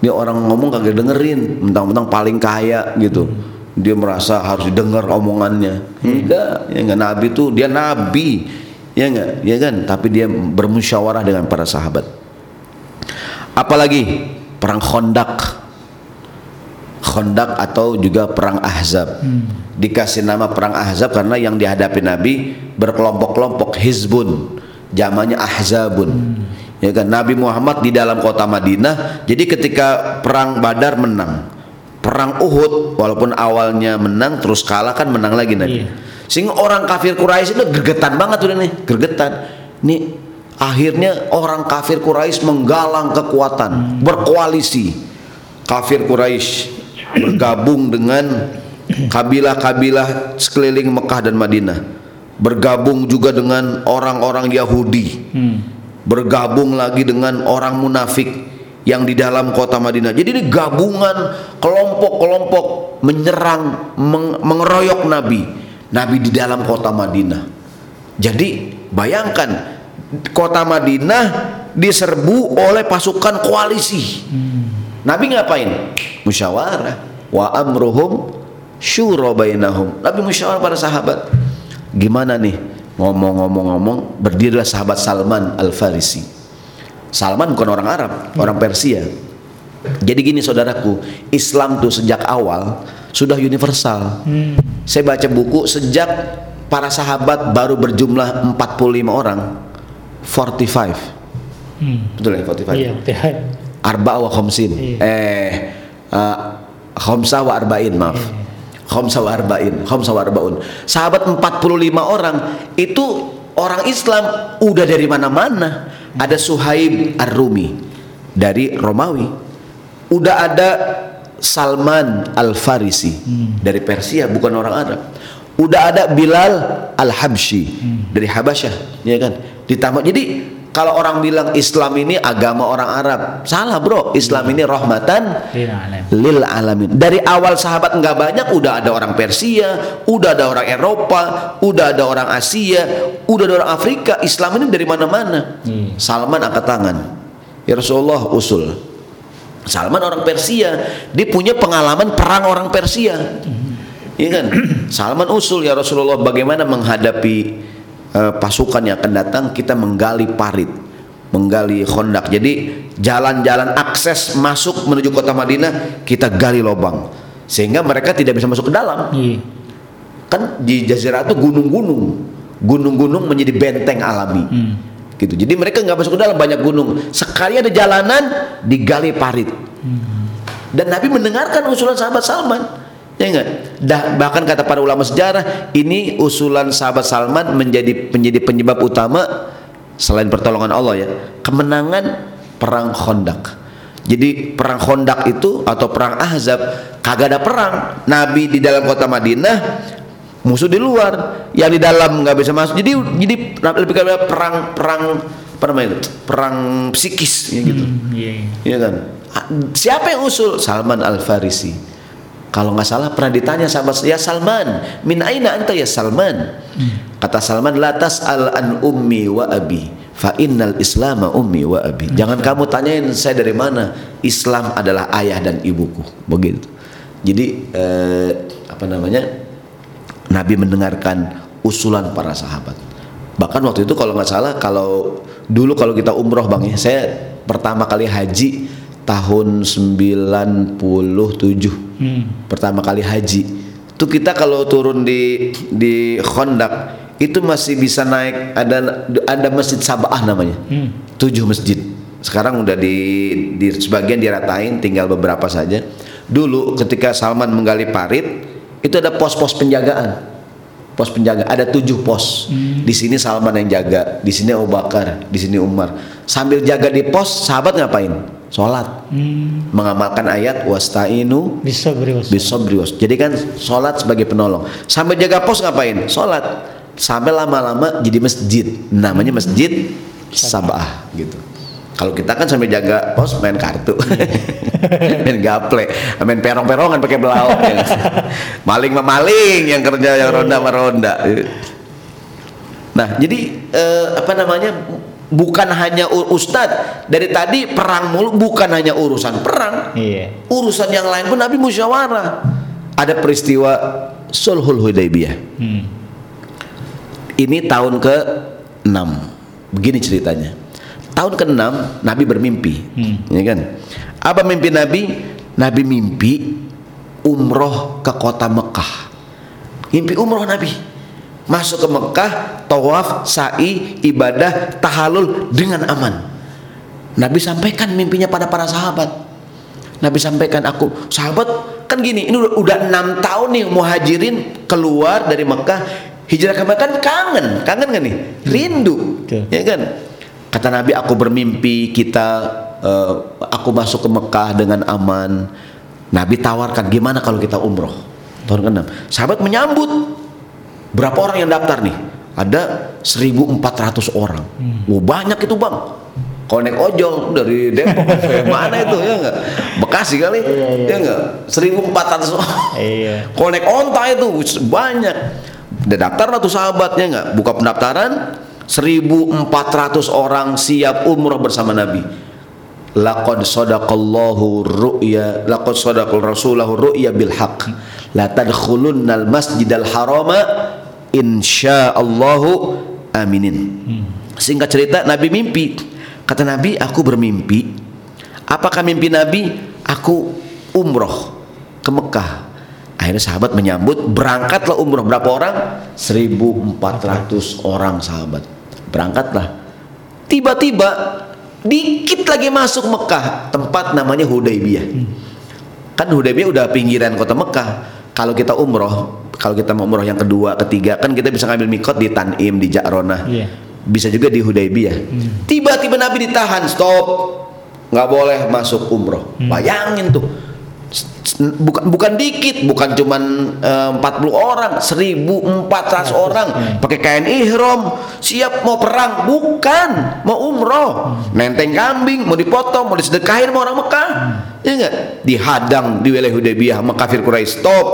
Dia orang ngomong kagak dengerin, mentang-mentang paling kaya gitu. Dia merasa harus didengar omongannya. Enggak, ya enggak nabi tuh dia nabi. Ya enggak? Ya kan? Tapi dia bermusyawarah dengan para sahabat. Apalagi perang Khandaq. Khandaq atau juga perang Ahzab. Dikasih nama perang Ahzab karena yang dihadapi Nabi berkelompok-kelompok hizbun, zamannya Ahzabun. Ya kan Nabi Muhammad di dalam kota Madinah. Jadi ketika perang Badar menang. Perang Uhud walaupun awalnya menang terus kalah kan menang lagi Nabi. Iya. Sehingga orang kafir Quraisy itu gergetan banget udah nih, gergetan. Nih akhirnya orang kafir Quraisy menggalang kekuatan, berkoalisi. Kafir Quraisy bergabung dengan kabilah-kabilah sekeliling Mekah dan Madinah. Bergabung juga dengan orang-orang Yahudi. Bergabung lagi dengan orang munafik yang di dalam kota Madinah. Jadi ini gabungan kelompok-kelompok menyerang, meng- mengeroyok Nabi. Nabi di dalam kota Madinah. Jadi bayangkan kota Madinah diserbu oleh pasukan koalisi. Nabi ngapain? Musyawarah. Wa amruhum syura bainahum. Nabi musyawarah para sahabat. Gimana nih? Ngomong-ngomong-ngomong, berdirilah sahabat Salman Al-Farisi. Salman bukan orang Arab, orang Persia. Jadi gini saudaraku, Islam tuh sejak awal sudah universal. Saya baca buku sejak para sahabat baru berjumlah 45 orang. 45. Hmm. Betul ya 45? Iya. Arba wa khamsin. Iya. Eh uh, khamsa wa arba'in, maaf. Khamsa wa arba'in, khamsa wa arba'un. Sahabat 45 orang itu orang Islam udah dari mana-mana. Ada Suhaib Ar-Rumi dari Romawi. Udah ada Salman Al-Farisi dari Persia bukan orang Arab. Udah ada Bilal Al-Habsyi dari Habasyah, ya kan? Ditambah jadi kalau orang bilang Islam ini agama orang Arab, salah bro. Islam ini rahmatan Lil alamin. lil alamin. Dari awal sahabat nggak banyak, udah ada orang Persia, udah ada orang Eropa, udah ada orang Asia, udah ada orang Afrika. Islam ini dari mana-mana. Iya. Salman angkat tangan. Ya Rasulullah usul. Salman orang Persia, dia punya pengalaman perang orang Persia. Iya kan? Salman usul ya Rasulullah bagaimana menghadapi eh, pasukan yang akan datang kita menggali parit, menggali kondak. Jadi jalan-jalan akses masuk menuju kota Madinah kita gali lubang sehingga mereka tidak bisa masuk ke dalam. Iya. Kan di jazirah itu gunung-gunung, gunung-gunung menjadi benteng alami. Hmm. Gitu. Jadi mereka nggak masuk ke dalam banyak gunung. Sekali ada jalanan digali parit. Dan Nabi mendengarkan usulan sahabat Salman. Ya enggak? Dah, bahkan kata para ulama sejarah, ini usulan sahabat Salman menjadi menjadi penyebab utama selain pertolongan Allah ya, kemenangan perang Khandaq. Jadi perang Khandaq itu atau perang Ahzab kagak ada perang. Nabi di dalam kota Madinah, musuh di luar. Yang di dalam nggak bisa masuk. Jadi jadi lebih kepada perang perang apa namanya itu? Perang psikis ya gitu. Hmm, Iya. iya. Iya kan? Siapa yang usul? Salman Al Farisi. Kalau nggak salah pernah ditanya sahabat ya Salman, min aina anta ya Salman? Kata Salman, la tas'al an ummi wa abi, fa innal islama ummi wa abi. Jangan kamu tanyain saya dari mana. Islam adalah ayah dan ibuku. Begitu. Jadi eh, apa namanya? Nabi mendengarkan usulan para sahabat. Bahkan waktu itu kalau nggak salah kalau dulu kalau kita umroh bang ya, saya pertama kali haji tahun 97 Hmm. pertama kali haji. Itu kita kalau turun di di Kondak itu masih bisa naik ada ada masjid Sabah namanya. Hmm. tujuh masjid. Sekarang udah di, di sebagian diratain tinggal beberapa saja. Dulu ketika Salman menggali parit itu ada pos-pos penjagaan. Pos penjaga ada tujuh pos. Di sini Salman yang jaga di sini Abu Bakar di sini Umar. Sambil jaga di pos sahabat ngapain sholat Hmm. mengamalkan ayat wasta'inu was. Jadi kan sholat sebagai penolong. Sampai jaga pos ngapain? Sholat. Sampai lama-lama jadi masjid. Namanya masjid Sabah gitu. Kalau kita kan sampai jaga pos main kartu, main gaple, main perong-perongan pakai belau, ya. maling memaling yang kerja yang ronda sama ronda. Nah, jadi eh, apa namanya? Bukan hanya ustadz dari tadi perang mulu, bukan hanya urusan perang, Iya. urusan yang lain pun Nabi musyawarah. Ada peristiwa Sulhul Hudaybiyah. Hmm. Ini tahun ke-6. Begini ceritanya. Tahun ke-6 Nabi bermimpi. Hmm. Ya kan? Apa mimpi Nabi? Nabi mimpi umroh ke kota Mekah. Mimpi umroh Nabi. Masuk ke Mekah, tawaf, sa'i, ibadah, tahalul dengan aman. Nabi sampaikan mimpinya pada para sahabat. Nabi sampaikan aku, sahabat kan gini, ini udah, udah enam tahun nih muhajirin keluar dari Mekah hijrah ke Mekah kan kangen, kangen kan nih, rindu, Betul. ya kan? Kata Nabi, aku bermimpi kita, eh, aku masuk ke Mekah dengan aman. Nabi tawarkan gimana kalau kita umroh tahun ke-6. Sahabat menyambut. Berapa orang yang daftar nih? Ada 1.400 orang. Wah banyak itu bang. Kalau naik ojol dari Depok mana itu ya enggak? Bekasi kali, ya enggak? 1.400 orang. Iya. Kalau naik onta itu banyak. Udah daftar lah tuh sahabatnya enggak? Buka pendaftaran 1400 orang siap umroh bersama Nabi. Laqad sadaqallahu ru'ya laqad sadaqal rasulahu ru'ya bil haqq. La tadkhulunnal masjidal harama insyaallahu aminin. Singkat cerita Nabi mimpi. Kata Nabi, aku bermimpi. Apakah mimpi Nabi? Aku umroh ke Mekah. Akhirnya sahabat menyambut, berangkatlah umroh. Berapa orang? 1400 orang sahabat. Berangkatlah. Tiba-tiba dikit lagi masuk Mekah, tempat namanya Hudaybiyah. Kan Hudaybiyah udah pinggiran kota Mekah. Kalau kita umroh, kalau kita mau umroh yang kedua, ketiga, kan kita bisa ngambil mikot di Tanim, di Ja'ronah. Iya. Bisa juga di Hudaybiyah. Tiba-tiba Nabi ditahan, stop. nggak boleh masuk umroh. Bayangin tuh. Bukan bukan dikit, bukan cuman eh, 40 orang, 1400 orang pakai kain ihram, siap mau perang, bukan, mau umroh. Nenteng kambing, mau dipotong, mau disedekahin sama orang Mekah. Ya enggak? Dihadang di wilayah Hudaybiyah sama kafir Quraisy, stop.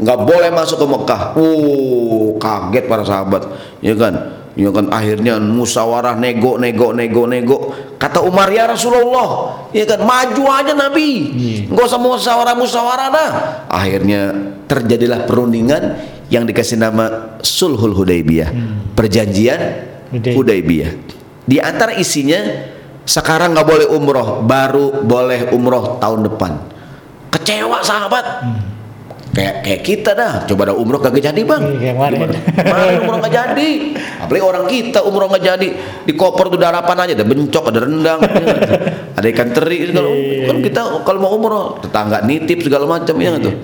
nggak boleh masuk ke Mekah. Oh, kaget para sahabat, ya kan? Ya kan akhirnya musyawarah nego nego nego nego. Kata Umar ya Rasulullah, ya kan maju aja Nabi. Enggak usah musyawarah musyawarah dah. Akhirnya terjadilah perundingan yang dikasih nama Sulhul Hudaybiyah. Perjanjian Hudaybiyah. Hudaybiyah. Di antara isinya sekarang nggak boleh umroh, baru boleh umroh tahun depan. Kecewa sahabat. Kayak kayak kita dah, coba dah umroh kagak jadi bang. Iya, kemarin. Kemarin umroh nggak jadi. Apalagi orang kita umroh nggak jadi. Di koper tuh darapan aja, ada bencok, ada rendang, ya, ada ikan teri. Kalau kan kita kalau mau umroh, tetangga nitip segala macam ya tuh.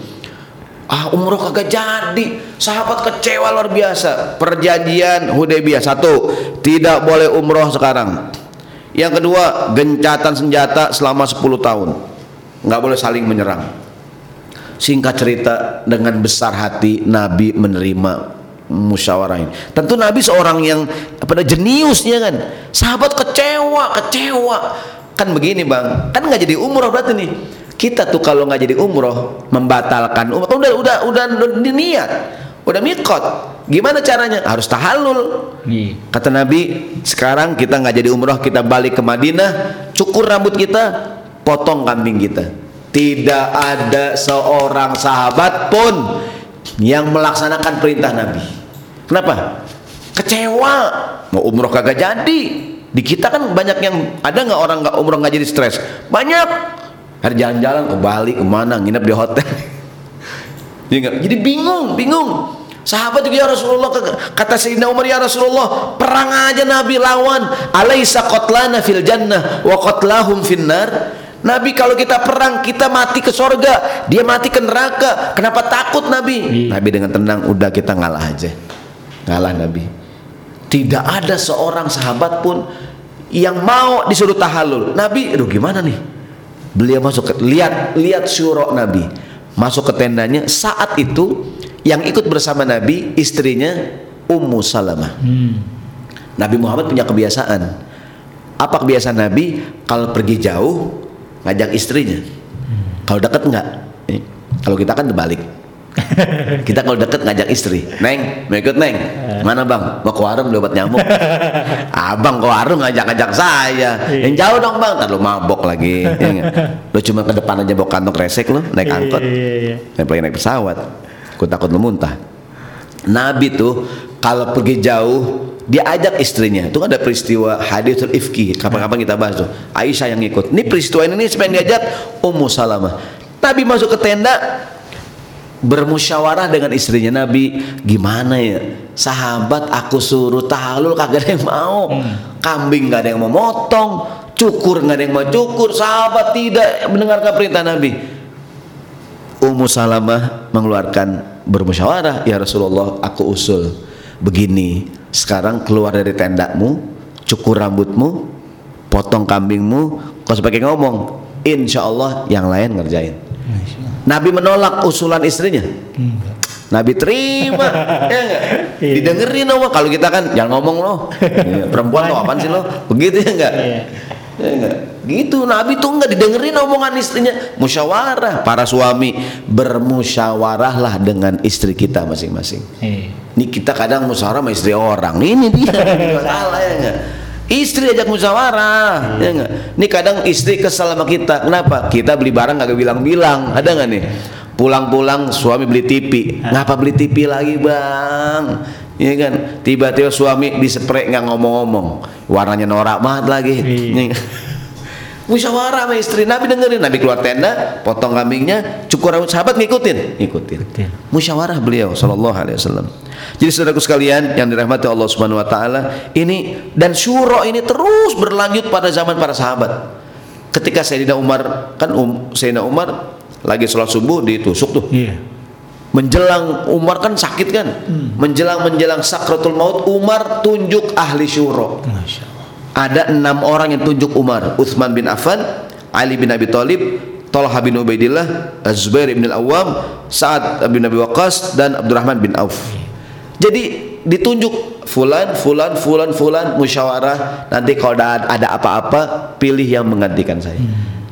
Ah umroh kagak jadi, sahabat kecewa luar biasa. Perjanjian Hudaybiyah satu, tidak boleh umroh sekarang. Yang kedua, gencatan senjata selama 10 tahun, nggak boleh saling menyerang. Singkat cerita dengan besar hati Nabi menerima musyawarah ini. Tentu Nabi seorang yang pada jeniusnya kan. Sahabat kecewa, kecewa. Kan begini bang, kan nggak jadi umroh berarti nih. Kita tuh kalau nggak jadi umroh membatalkan umroh, udah udah udah, udah niat, udah mikot. Gimana caranya? Harus tahallul. Kata Nabi, sekarang kita nggak jadi umroh, kita balik ke Madinah, cukur rambut kita, potong kambing kita. Tidak ada seorang sahabat pun yang melaksanakan perintah Nabi. Kenapa? Kecewa, mau umroh kagak jadi. Di kita kan banyak yang ada nggak orang nggak umroh nggak jadi stres? Banyak. Hari jalan-jalan ke Bali ke mana nginep di hotel. Iya? Jadi bingung, bingung. Sahabat juga ya Rasulullah kata Sayyidina Umar ya Rasulullah perang aja Nabi lawan alaisa qatlana fil jannah wa qatlahum finnar Nabi kalau kita perang kita mati ke sorga. Dia mati ke neraka. Kenapa takut Nabi? Iya. Nabi dengan tenang udah kita ngalah aja. Ngalah Nabi. Tidak ada seorang sahabat pun yang mau disuruh tahallul Nabi aduh gimana nih? Beliau masuk ke lihat lihat syurok Nabi. Masuk ke tendanya. Saat itu yang ikut bersama Nabi istrinya Ummu Salamah. Hmm. Nabi Muhammad punya kebiasaan. Apa kebiasaan Nabi? Kalau pergi jauh ngajak istrinya. Kalau deket enggak Nih, kalau kita kan terbalik. Kita kalau deket ngajak istri. Neng mau ikut Neng? Mana bang? Mau ke warung beli obat nyamuk. Abang ke warung ngajak-ngajak saya. Yang jauh dong bang. Ntar lu mabok lagi ya nggak? lu cuma ke depan aja bawa kantong resek lu naik angkot. Iya, iya, iya. Apalagi naik pesawat. Aku takut lu muntah. Nabi tuh kalau pergi jauh dia ajak istrinya. Itu kan ada peristiwa hadithul ifki kapan-kapan kita bahas tuh. Aisyah yang ikut. Ini peristiwa ini yang diajak Ummu Salamah. Nabi masuk ke tenda bermusyawarah dengan istrinya. Nabi gimana ya? Sahabat aku suruh tahlul kagak ada yang mau. Kambing gak ada yang mau motong cukur gak ada yang mau cukur. Sahabat tidak mendengarkan perintah Nabi. Ummu Salamah mengeluarkan bermusyawarah ya Rasulullah aku usul begini sekarang keluar dari tendamu cukur rambutmu potong kambingmu kau sebagai ngomong insya Allah yang lain ngerjain. Nabi menolak usulan istrinya. Nabi terima ya enggak? Iya. didengerin sama kalau kita kan jangan ngomong loh perempuan lo apaan sih lo begitu ya enggak Iya. Ya enggak? Gitu Nabi tuh enggak didengerin omongan istrinya Musyawarah Para suami Bermusyawarahlah dengan istri kita masing-masing Iya. Ini kita kadang musyawarah sama istri orang Ini dia Salah ya enggak Istri ajak musyawarah ya enggak? Ini kadang istri kesal sama kita Kenapa? Kita beli barang kagak bilang-bilang Ada enggak nih? Pulang-pulang suami beli TV Ngapa beli TV lagi bang? Iya kan? Tiba-tiba suami disprek nggak ngomong-ngomong Warnanya norak banget lagi Iya. Musyawarah sama istri Nabi dengerin Nabi keluar tenda Potong kambingnya Cukur rambut sahabat ngikutin Ngikutin musyawarah beliau sallallahu alaihi wasallam. Jadi saudaraku sekalian yang dirahmati Allah Subhanahu wa taala, ini dan syura ini terus berlanjut pada zaman para sahabat. Ketika Sayyidina Umar kan um, Sayyidina Umar lagi sholat subuh ditusuk tuh. Iya. Menjelang Umar kan sakit kan? Menjelang menjelang sakratul maut Umar tunjuk ahli. Masya Allah. Ada enam orang yang tunjuk Umar Uthman bin Affan Ali bin Abi Thalib Talha bin Ubaidillah, Az-Zubair bin Al-Awwam, Sa'ad bin Abi Waqqas dan Abdurrahman bin Auf. Jadi ditunjuk fulan, fulan, fulan, fulan musyawarah. Nanti kalau ada apa-apa pilih yang menggantikan saya.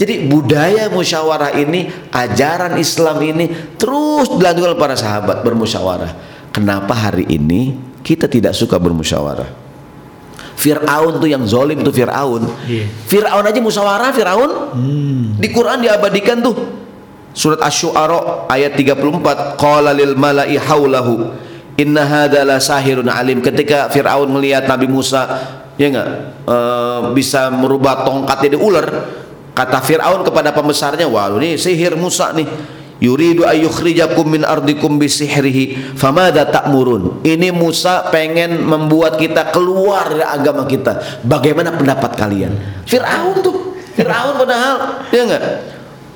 Jadi budaya musyawarah ini, ajaran Islam ini terus oleh para sahabat bermusyawarah. Kenapa hari ini kita tidak suka bermusyawarah? Fir'aun tuh yang zolim tuh Fir'aun. Iya. Fir'aun aja musyawarah Fir'aun. Di Quran diabadikan tuh. Surat Asy-Syu'ara ayat 34, qala lil mala'i haulahu inna hadza la sahirun alim. Ketika Fir'aun melihat Nabi Musa ya enggak eh, bisa merubah tongkat jadi ular, kata Fir'aun kepada pembesarnya, "Wah, ini sihir Musa nih." Yuridu ayyukhrijakum min ardikum bisihrihi famada ta'murun. Ini Musa pengen membuat kita keluar dari agama kita. Bagaimana pendapat kalian? Firaun tuh. Firaun padahal ya enggak?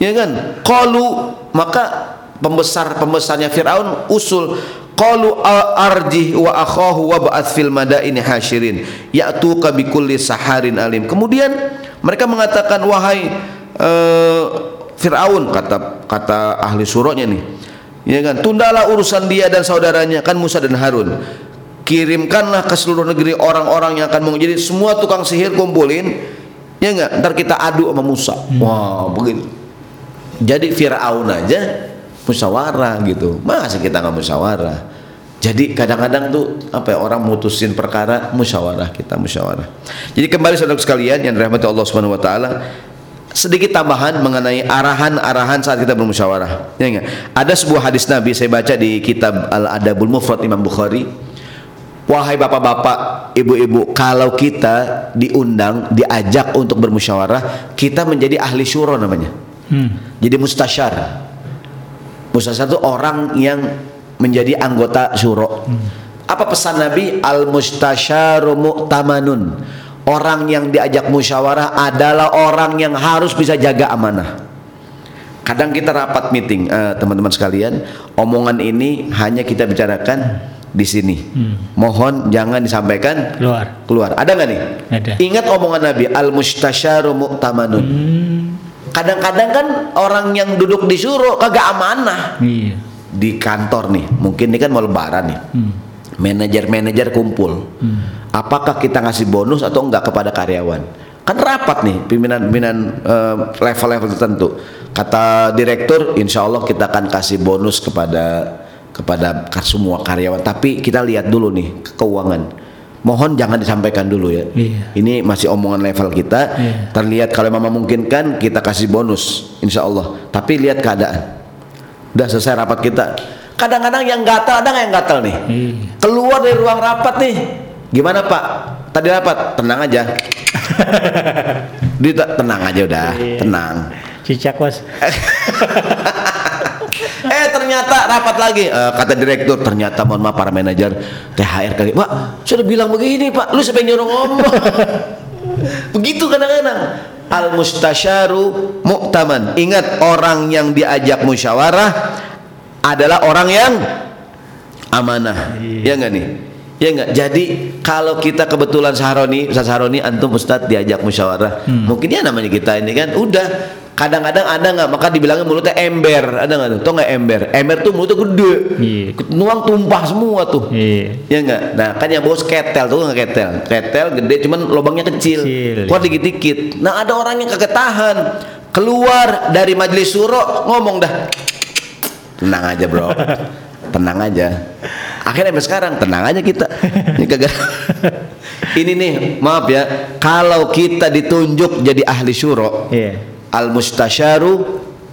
Ya kan? Qalu maka pembesar-pembesarnya Firaun usul qalu arji wa akhahu wa ba'ats fil madaini hasyirin ya'tuka bikulli saharin alim. Kemudian mereka mengatakan wahai eh, Fir'aun kata kata ahli surahnya nih. Ya kan? Tundalah urusan dia dan saudaranya kan Musa dan Harun. Kirimkanlah ke seluruh negeri orang-orang yang akan menjadi semua tukang sihir kumpulin ya enggak ntar kita adu sama Musa. Wah begitu jadi Fir'aun aja musyawarah gitu. Masa kita nggak musyawarah? Jadi kadang-kadang tuh apa ya orang mutusin perkara musyawarah kita musyawarah. Jadi kembali saudara sekalian yang dirahmati Allah Subhanahu wa taala sedikit tambahan mengenai arahan-arahan saat kita bermusyawarah. Ya enggak? Ada sebuah hadis Nabi saya baca di kitab Al-Adabul Mufrad Imam Bukhari. Wahai bapak-bapak, ibu-ibu, kalau kita diundang, diajak untuk bermusyawarah, kita menjadi ahli syuro namanya. Hmm. Jadi mustasyar. Mustasyar itu orang yang menjadi anggota syuro. Apa pesan Nabi? Al mustasyaru mu'tamanun. Orang yang diajak musyawarah adalah orang yang harus bisa jaga amanah. Kadang kita rapat meeting, eh, teman-teman sekalian, omongan ini hanya kita bicarakan di sini. Mohon jangan disampaikan Keluar. keluar. Ada nggak nih? Ada. Ingat omongan Nabi, al mustasyaru mu'tamanun. Kadang-kadang kan orang yang duduk di syuro kagak amanah Iya. di kantor nih. Mungkin ini kan mau lebaran nih. Manajer-manajer kumpul. Apakah kita ngasih bonus atau enggak kepada karyawan? Kan rapat nih pimpinan-pimpinan eh, level-level tertentu. Kata direktur, insya Allah kita akan kasih bonus kepada kepada semua karyawan. Tapi kita lihat dulu nih ke- keuangan. Mohon jangan disampaikan dulu ya. Iya. Ini masih omongan level kita. Iya. Terlihat kalau memang memungkinkan kita kasih bonus, insya Allah. Tapi lihat keadaan. Udah selesai rapat kita. Kadang-kadang yang gatal ada nggak yang gatal nih? Iya. Keluar dari ruang rapat nih. Gimana Pak? Tadi rapat, tenang aja. Dia tak- tenang aja udah, Iya. tenang. Cicak bos. Eh ternyata rapat lagi Eh, kata direktur ternyata mohon maaf para manajer THR kali Pak sudah bilang begini Pak lu yang nyuruh ngomong begitu kadang-kadang al mustasyaru mu'taman ingat orang yang diajak musyawarah adalah orang yang amanah. Ya enggak nih? Ya enggak jadi kalau kita kebetulan Saharoni Ustaz Saharoni antum Ustaz diajak musyawarah. Mungkin ya namanya kita ini kan udah. Kadang-kadang ada nggak? Maka dibilangnya mulutnya ember. Ada nggak tuh? Tau nggak ember? Ember tuh mulutnya gede. Iya. nuang tumpah semua tuh. Iya. Ya enggak? Nah kan yang bos ketel tuh nggak ketel. Ketel gede cuman lubangnya kecil. Kecil, Keluar dikit-dikit. Nah ada orang yang kagak tahan. Keluar dari majelis suro Ngomong dah Tenang aja bro. Tenang aja. Akhirnya sampai sekarang tenang aja kita. Ini kagak Ini nih maaf ya. Kalau kita ditunjuk jadi ahli syuro Iya. Al mustasyaru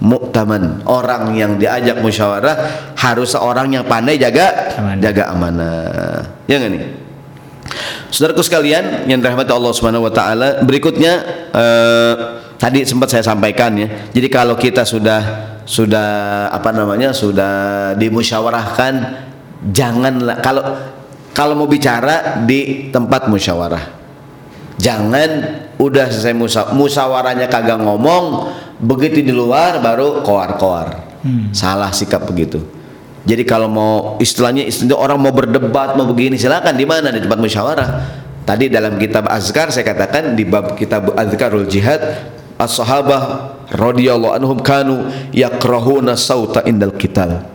mu'taman. Orang yang diajak musyawarah harus seorang yang pandai jaga Amanah. jaga amanah. Ya nggak nih? Saudaraku sekalian yang dirahmati Allah Subhanahu wa taala berikutnya eh, tadi sempat saya sampaikan ya. Jadi kalau kita sudah sudah apa namanya sudah dimusyawarahkan janganlah kalau kalau mau bicara di tempat musyawarah Jangan udah selesai musa musawarahnya kagak ngomong, begitu di luar baru koar-koar. Salah sikap begitu. Jadi kalau mau istilahnya istilah orang mau berdebat mau begini silakan di mana di tempat musyawarah. Tadi dalam kitab Azkar saya katakan di bab kitab Azkarul Jihad as-sahabah radhiyallahu anhum kanu yakrahuna sauta indal qital.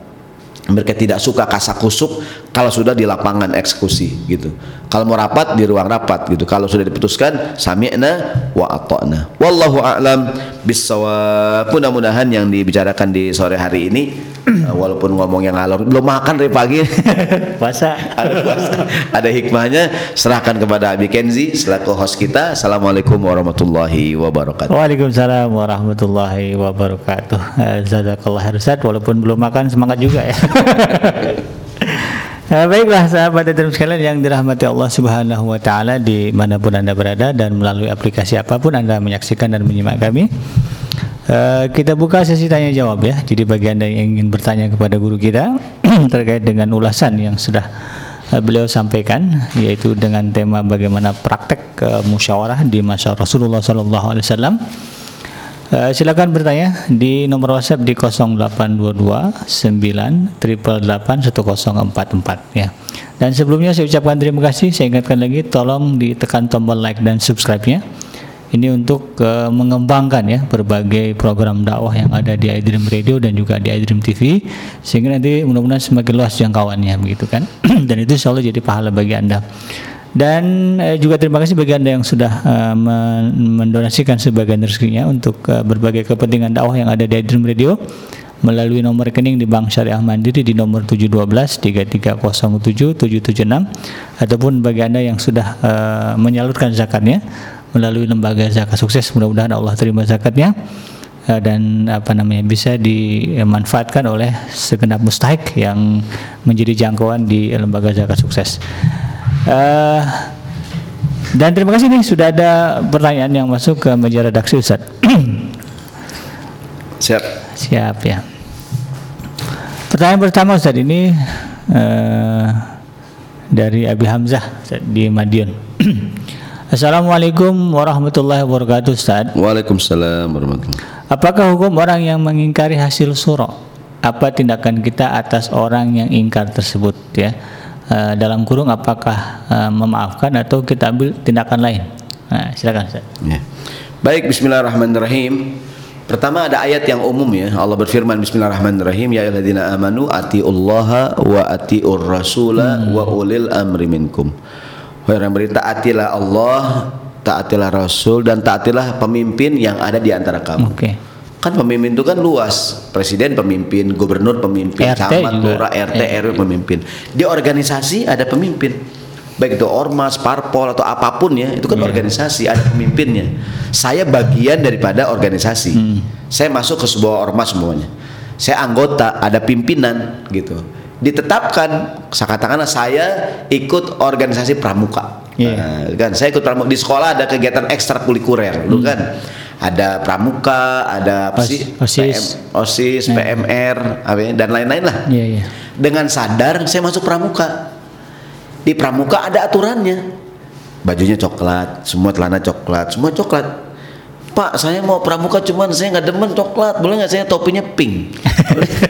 Mereka tidak suka kasak kusuk kalau sudah di lapangan eksekusi gitu. Kalau mau rapat di ruang rapat gitu. Kalau sudah diputuskan sami'na wa ata'na. Wallahu a'lam bisawab mudah-mudahan yang dibicarakan di sore hari ini uh, walaupun ngomong yang ngalor belum makan dari pagi puasa. Ada, ada hikmahnya serahkan kepada Abi Kenzi selaku host kita. Assalamualaikum warahmatullahi wabarakatuh. Waalaikumsalam warahmatullahi wabarakatuh. Eh, Jazakallah Ustaz walaupun belum makan semangat juga ya Nah, baiklah sahabat dan sekalian yang dirahmati Allah Subhanahu wa taala di mana pun Anda berada dan melalui aplikasi apa pun Anda menyaksikan dan menyimak kami. Eh, kita buka sesi tanya jawab ya. Jadi bagi Anda yang ingin bertanya kepada guru kita terkait dengan ulasan yang sudah eh, beliau sampaikan yaitu dengan tema bagaimana praktek eh, musyawarah di masa Rasulullah sallallahu alaihi wasallam. Eh, silakan bertanya di nomor WhatsApp di 0822 9 1044 ya. Dan sebelumnya saya ucapkan terima kasih. Saya ingatkan lagi tolong ditekan tombol like dan subscribe-nya. Ini untuk eh, mengembangkan ya berbagai program dakwah yang ada di iDream Radio dan juga di iDream TV sehingga nanti mudah-mudahan semakin luas jangkauannya begitu kan. dan itu selalu jadi pahala bagi Anda. Dan eh, juga terima kasih bagi Anda yang sudah eh, men- mendonasikan sebagian rezekinya untuk eh, berbagai kepentingan dakwah yang ada di Dream Radio melalui nomor rekening di Bank Syariah Mandiri di nomor 712 3307 776 ataupun bagi Anda yang sudah eh, menyalurkan zakatnya melalui lembaga zakat sukses mudah-mudahan Allah terima zakatnya eh, dan apa namanya bisa dimanfaatkan oleh segenap mustahik yang menjadi jangkauan di lembaga zakat sukses. Eh, dan terima kasih nih sudah ada pertanyaan yang masuk ke meja redaksi Ustaz. siap Siap ya. Pertanyaan pertama Ustaz ini eh, dari Abi Hamzah Ustaz, di Madiun. Assalamualaikum warahmatullahi wabarakatuh Ustaz. Waalaikumsalam warahmatullahi Apakah hukum orang yang mengingkari hasil suro? Apa tindakan kita atas orang yang ingkar tersebut ya? Eh, dalam kurung apakah eh, memaafkan atau kita ambil tindakan lain? Nah, silakan Ustaz. Ya. Baik, bismillahirrahmanirrahim. Pertama ada ayat yang umum ya. Allah berfirman bismillahirrahmanirrahim ya ayyuhalladzina amanu atiullaha wa atiur rasula wa ulil amri minkum. Wahai orang beriman taatilah Allah, taatilah Rasul dan taatilah pemimpin yang ada di antara kamu. Oke. Kan pemimpin itu kan luas. Presiden pemimpin, gubernur pemimpin, RT camat, lurah, RT, RW pemimpin. Di organisasi ada pemimpin. Baik itu ormas, parpol atau apa pun ya, itu kan organisasi ada pemimpinnya. Saya bagian daripada organisasi. Saya masuk ke sebuah ormas semuanya. Saya anggota, ada pimpinan gitu. Ditetapkan, saya katakanlah saya ikut organisasi pramuka. Iya. Nah, kan saya ikut pramuka di sekolah ada kegiatan ekstrakurikuler, dulu kan ada pramuka, ada apa sih? OSIS. PM, OSIS, PMR, apa ya, dan lain-lain lah. Iya, iya. Dengan sadar saya masuk pramuka. Di pramuka ada aturannya. Bajunya coklat, semua celana coklat, semua coklat. Pak, saya mau pramuka cuman saya nggak demen coklat, boleh nggak saya topinya pink?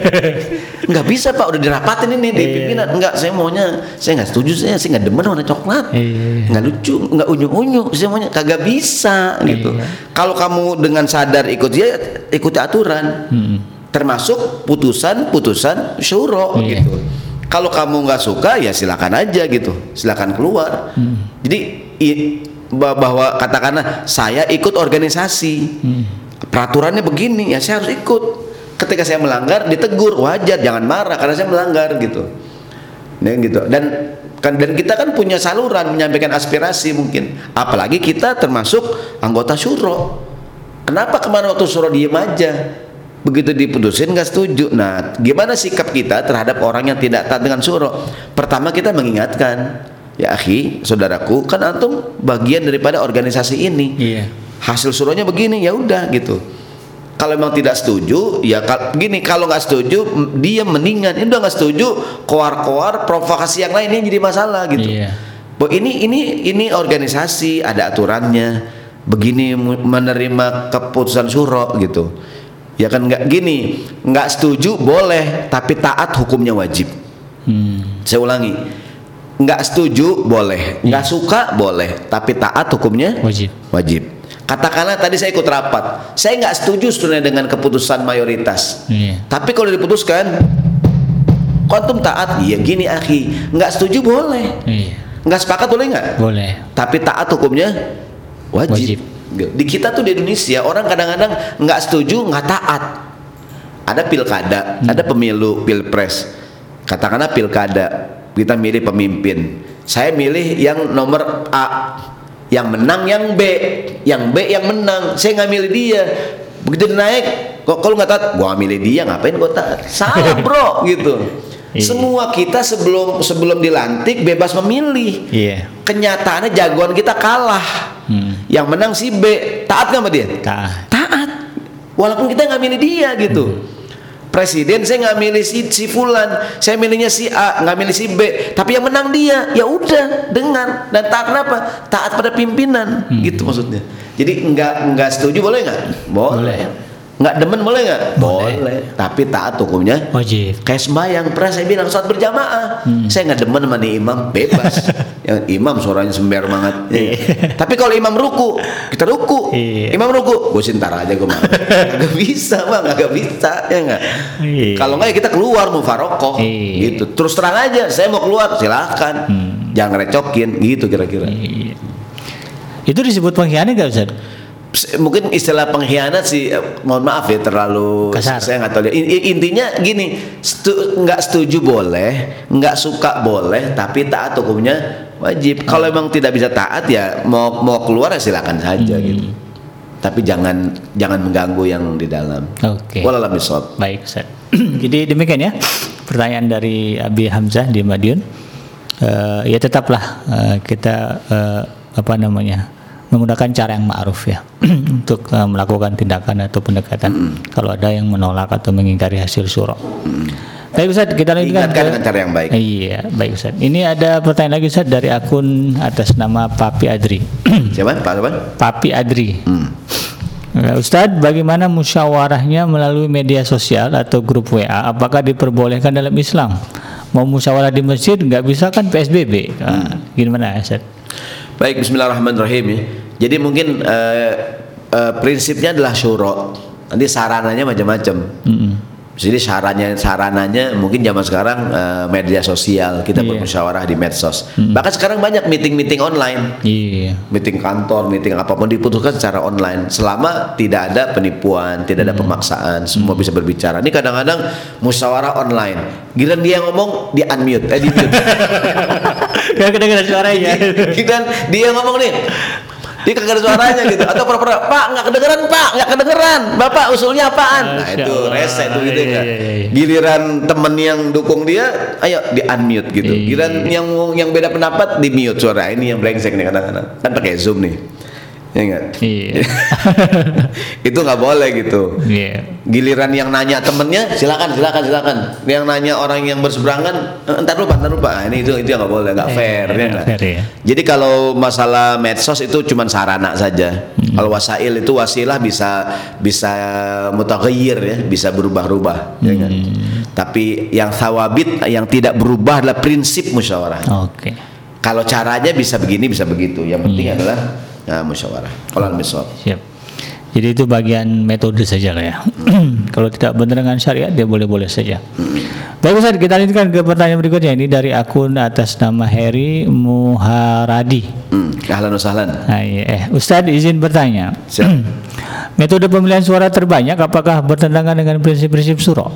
nggak bisa Pak, udah dirapatin ini di Iya. pimpinan. Nggak, saya maunya, saya nggak setuju, saya saya nggak demen warna coklat. Iya. Nggak lucu, nggak unyu-unyu, saya maunya kagak bisa gitu. Iya. Kalau kamu dengan sadar ikut ya ikuti aturan Hmm. termasuk putusan-putusan syuro Iya. gitu. Kalau kamu nggak suka ya silakan aja gitu, silakan keluar. Hmm. Jadi i- bahwa katakanlah saya ikut organisasi, Hmm. peraturannya begini ya saya harus ikut. Ketika saya melanggar ditegur wajar, jangan marah karena saya melanggar gitu. Dan gitu. Dan kan dan kita kan punya saluran menyampaikan aspirasi mungkin. Apalagi kita termasuk anggota syuro. Kenapa kemarin waktu suruh diem aja? Begitu diputusin nggak setuju. Nah, gimana sikap kita terhadap orang yang tidak taat dengan suruh? Pertama kita mengingatkan, ya akhi, saudaraku, kan antum bagian daripada organisasi ini. Iya. Hasil suruhnya begini, ya udah gitu. Kalau memang tidak setuju, ya gini kalau nggak setuju dia mendingan. Ini udah nggak setuju, koar-koar provokasi yang lainnya jadi masalah gitu. Iya. Ini ini ini organisasi ada aturannya begini menerima keputusan suro gitu ya kan nggak gini nggak setuju boleh tapi taat hukumnya wajib Hmm. saya ulangi nggak setuju boleh nggak suka boleh tapi taat hukumnya Wajib. wajib Katakanlah tadi saya ikut rapat, saya nggak setuju sebenarnya dengan keputusan mayoritas. Iya. Tapi kalau diputuskan, kontum taat, iya gini akhi, nggak setuju boleh, Iya. nggak sepakat boleh nggak? Boleh. Tapi taat hukumnya wajib. Wajib. Di kita tuh di Indonesia orang kadang-kadang nggak setuju nggak taat. Ada pilkada, ada pemilu, pilpres. Katakanlah pilkada, kita milih pemimpin. Saya milih yang nomor A, yang menang yang B, yang B yang menang. Saya nggak milih dia. Begitu naik, kok kalau nggak taat, gua milih dia ngapain gua taat? Salah bro, gitu. Iya. Semua kita sebelum sebelum dilantik bebas memilih Iya. kenyataannya jagoan kita kalah. Hmm. Yang menang si B, taat nggak sama dia? Taat. Taat. Walaupun kita nggak milih dia gitu. Presiden saya nggak milih si, si Fulan, saya milihnya si A, nggak milih si B. Tapi yang menang dia, ya udah dengar dan taat kenapa? Taat pada pimpinan, gitu maksudnya. Jadi nggak nggak setuju boleh nggak? Boleh. Nggak demen boleh nggak? Boleh. Tapi taat hukumnya Wajib. Kayak sembahyang pernah saya bilang saat berjamaah. Saya nggak demen sama nih imam bebas. Yang imam suaranya sember banget. Iya. Tapi kalau imam ruku, kita ruku. Iya. Imam ruku, gue sintar aja gue mau. Gak bisa bang, gak bisa ya nggak. Iya. Kalau nggak ya kita keluar mau farokoh Iya. gitu. Terus terang aja, saya mau keluar silahkan. Jangan recokin gitu kira-kira. Itu disebut pengkhianat gak Ustaz? Mungkin istilah pengkhianat sih eh, mohon maaf ya terlalu Kasar. saya nggak tahu in- intinya gini stu- nggak setuju boleh nggak suka boleh tapi taat hukumnya wajib kalau emang tidak bisa taat ya mau mau keluar ya silakan saja gitu tapi jangan jangan mengganggu yang di dalam Oke. Wallahualam bishawab. Baik, Ustaz. Jadi demikian ya pertanyaan dari Abi Hamzah di Madiun. Eh, ya tetaplah eh, kita eh, apa namanya menggunakan cara yang ma'ruf ya untuk eh, melakukan tindakan atau pendekatan kalau ada yang menolak atau mengingkari hasil surah. Baik Ustaz, kita lanjutkan Ingatkan dengan cara yang baik. Iya, baik Ustaz. Ini ada pertanyaan lagi Ustaz dari akun atas nama Papi Adri. siapa pak siapa Papi Adri. hmm. Ya, Ustadz, bagaimana musyawarahnya melalui media sosial atau grup WA? Apakah diperbolehkan dalam Islam? Mau musyawarah di masjid nggak bisa kan PSBB? Nah, gimana Ustadz? Baik, Bismillahirrahmanirrahim ya. Jadi mungkin eh, eh, prinsipnya adalah syuro. Nanti sarananya macam-macam. Mm-mm. Jadi sarannya sarananya mungkin zaman sekarang eh, media sosial kita Iya. bermusyawarah di medsos. Bahkan sekarang banyak meeting-meeting online, Iya. meeting kantor, meeting apa pun diputuskan secara online. Selama tidak ada penipuan, tidak ada pemaksaan, semua bisa berbicara. Ini kadang-kadang musyawarah online. Giliran dia ngomong di unmute, eh di mute. Gak kedengeran suaranya. Giliran dia yang ngomong nih. Dia kagak ada suaranya gitu. Atau pura-pura Pak nggak kedengeran Pak nggak kedengeran. Bapak usulnya apaan? Nah itu rese tuh gitu Iya, iya, iya. giliran temen yang dukung dia ayo di unmute gitu. Iya. giliran yang yang beda pendapat di mute suara. Ini yang brengsek nih kadang-kadang. Kan pakai zoom nih ya enggak Iya. itu nggak boleh gitu Iya. giliran yang nanya temennya silakan silakan silakan yang nanya orang yang berseberangan "Eh, entar lupa entar lupa nah, ini itu itu nggak boleh nggak fair ya nggak nggak? fair, ya. jadi kalau masalah medsos itu cuman sarana saja Hmm. kalau wasail itu wasilah bisa bisa mutaghayyir ya bisa berubah-ubah ya kan? Hmm. tapi yang thawabit yang tidak berubah adalah prinsip musyawarah Oke. kalau caranya bisa begini bisa begitu yang penting Iya. adalah nah, musyawarah kalau misal Siap. Jadi itu bagian metode saja lah ya. Kalau tidak benar dengan syariat dia boleh-boleh saja. Baik Ustaz, kita lanjutkan ke pertanyaan berikutnya ini dari akun atas nama Heri Muharadi. hmm, ahlan Nah, iya. eh, Ustadz izin bertanya. Siap. Metode pemilihan suara terbanyak apakah bertentangan dengan prinsip-prinsip surah?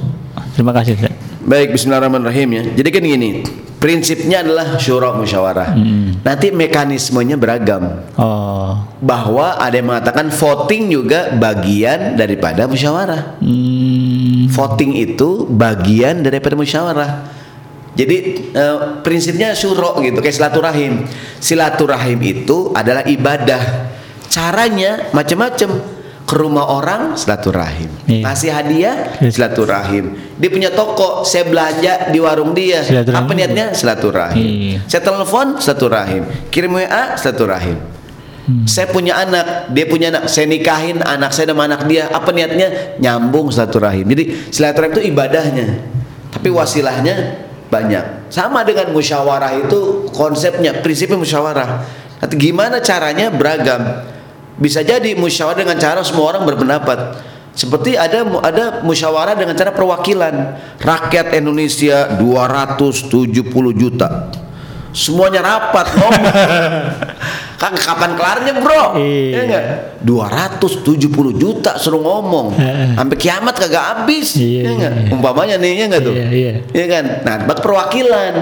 Terima kasih. Ustaz. Baik, Bismillahirrahmanirrahim ya. Jadi kan gini, prinsipnya adalah syura musyawarah. Nanti mekanismenya beragam. Oh, Bahwa ada yang mengatakan voting juga bagian daripada musyawarah. hmm, Voting itu bagian daripada musyawarah. Jadi eh, prinsipnya syuro gitu, kayak silaturahim. Silaturahim itu adalah ibadah. Caranya macam-macam. Ke rumah orang silaturahim. Iya. Ngasih hadiah Iya. silaturahim. Dia punya toko, saya belanja di warung dia. Apa niatnya? Silaturahim. Iya. Saya telepon silaturahim. Kirim WA silaturahim. Saya punya anak, dia punya anak, saya nikahin anak saya sama anak dia. Apa niatnya? Nyambung silaturahim. Jadi silaturahim itu ibadahnya. Tapi wasilahnya banyak. Sama dengan musyawarah itu konsepnya, prinsipnya musyawarah. Nanti gimana caranya beragam. Bisa jadi musyawarah dengan cara semua orang berpendapat. Seperti ada ada musyawarah dengan cara perwakilan. Rakyat Indonesia 270 juta. Semuanya rapat ngomong. kan kapan kelarnya, Bro? Iya. Ya enggak? 270 juta suruh ngomong. Sampai kiamat kagak habis. Iya, ya enggak? iya. Umpamanya nih, ya enggak tuh? Iya, iya. Iya kan? Nah, bak perwakilan.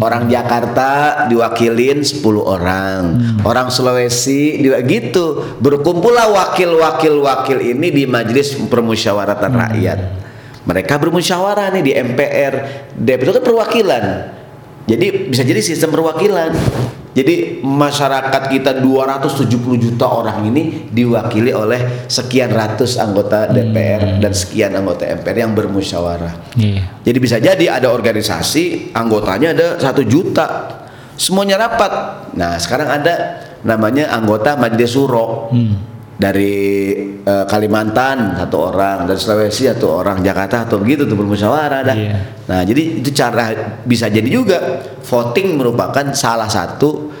Orang Jakarta diwakilin 10 orang. Orang Sulawesi juga gitu. Berkumpullah wakil-wakil-wakil ini di majelis permusyawaratan rakyat. Mereka bermusyawarah nih di MPR. DPR itu kan perwakilan. Jadi bisa jadi sistem perwakilan. Jadi masyarakat kita 270 juta orang ini diwakili oleh sekian ratus anggota DPR dan sekian anggota MPR yang bermusyawarah. Iya. Jadi bisa jadi ada organisasi anggotanya ada satu juta, semuanya rapat. Nah sekarang ada namanya anggota Majelis Suro dari eh, Kalimantan satu orang, dari Sulawesi satu orang, Jakarta atau begitu tuh bermusyawarah dah. Iya. Nah jadi itu cara bisa jadi juga voting merupakan salah satu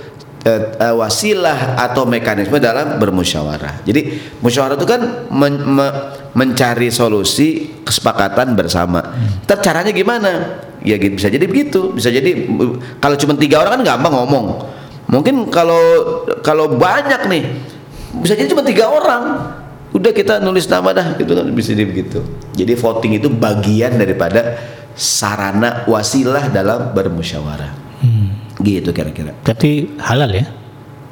eh, eh, wasilah atau mekanisme dalam bermusyawarah. Jadi musyawarah itu kan men- me- mencari solusi kesepakatan bersama. Tapi caranya gimana? Ya gitu bisa jadi begitu. Bisa jadi uh, kalau cuma tiga orang kan gampang ngomong. Mungkin kalau kalau banyak nih bisa jadi cuma tiga orang. Udah kita nulis nama dah gitu kan bisa jadi begitu. Jadi voting itu bagian daripada sarana wasilah dalam bermusyawarah. Gitu kira-kira. Berarti halal ya?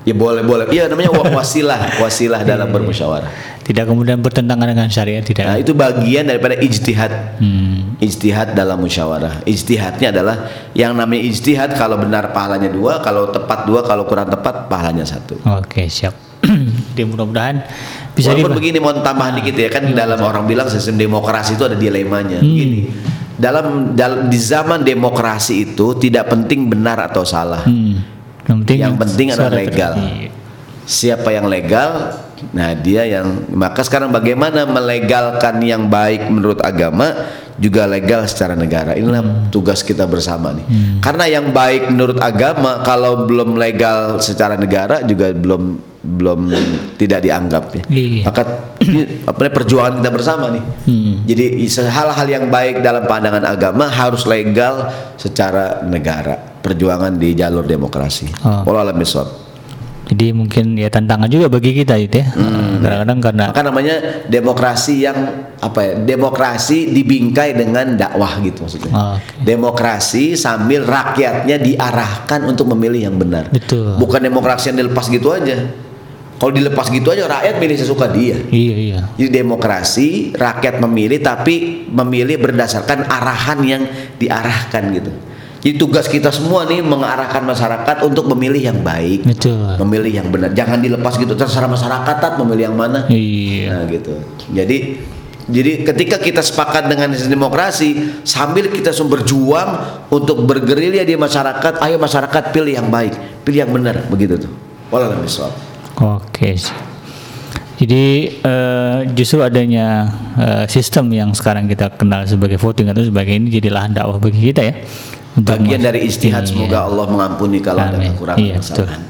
Ya boleh boleh. Iya namanya wa- wasilah, wasilah dalam bermusyawarah. Tidak kemudian bertentangan dengan syariat tidak. Nah, itu bagian daripada ijtihad. Hmm. Ijtihad dalam musyawarah. Ijtihadnya adalah yang namanya ijtihad kalau benar pahalanya dua, kalau tepat dua, kalau kurang tepat pahalanya satu. Oke, siap. Jadi mudah-mudahan bisa Walaupun begini mau tambahan dikit ya kan dalam orang bilang sistem demokrasi itu ada dilemanya. Gini, dalam, dal- di zaman demokrasi itu tidak penting benar atau salah. Hmm. Yang penting, Yang penting adalah legal. Siapa yang legal, nah dia yang maka sekarang bagaimana melegalkan yang baik menurut agama juga legal secara negara. Inilah tugas kita bersama nih. Karena yang baik menurut agama kalau belum legal secara negara juga belum belum tidak dianggap ya. Iya. Maka ini apa perjuangan kita bersama nih. Hmm. Jadi hal-hal yang baik dalam pandangan agama harus legal secara negara. Perjuangan di jalur demokrasi. Oh. Walau alam bisawab. Jadi mungkin ya tantangan juga bagi kita itu ya. Kadang-kadang karena Maka namanya demokrasi yang apa ya? Demokrasi dibingkai dengan dakwah gitu maksudnya. Oke. Demokrasi sambil rakyatnya diarahkan untuk memilih yang benar. Betul. Bukan demokrasi yang dilepas gitu aja. Kalau dilepas gitu aja rakyat milih sesuka dia. iya iya. Jadi demokrasi rakyat memilih tapi memilih berdasarkan arahan yang diarahkan gitu. Jadi tugas kita semua nih mengarahkan masyarakat untuk memilih yang baik, Betul. memilih yang benar. Jangan dilepas gitu terserah masyarakat tat memilih yang mana. Iya. Nah gitu. Jadi jadi ketika kita sepakat dengan demokrasi sambil kita sumber berjuang untuk bergerilya di masyarakat, ayo masyarakat pilih yang baik, pilih yang benar begitu tuh. Wallahualam. Oke. Jadi eh, justru adanya eh, sistem yang sekarang kita kenal sebagai voting atau sebagai ini jadi lahan dakwah bagi kita ya. Bagian dari istihad Iya. semoga Allah mengampuni kalau ada Amin. kekurangan Iya, betul. kesalahan.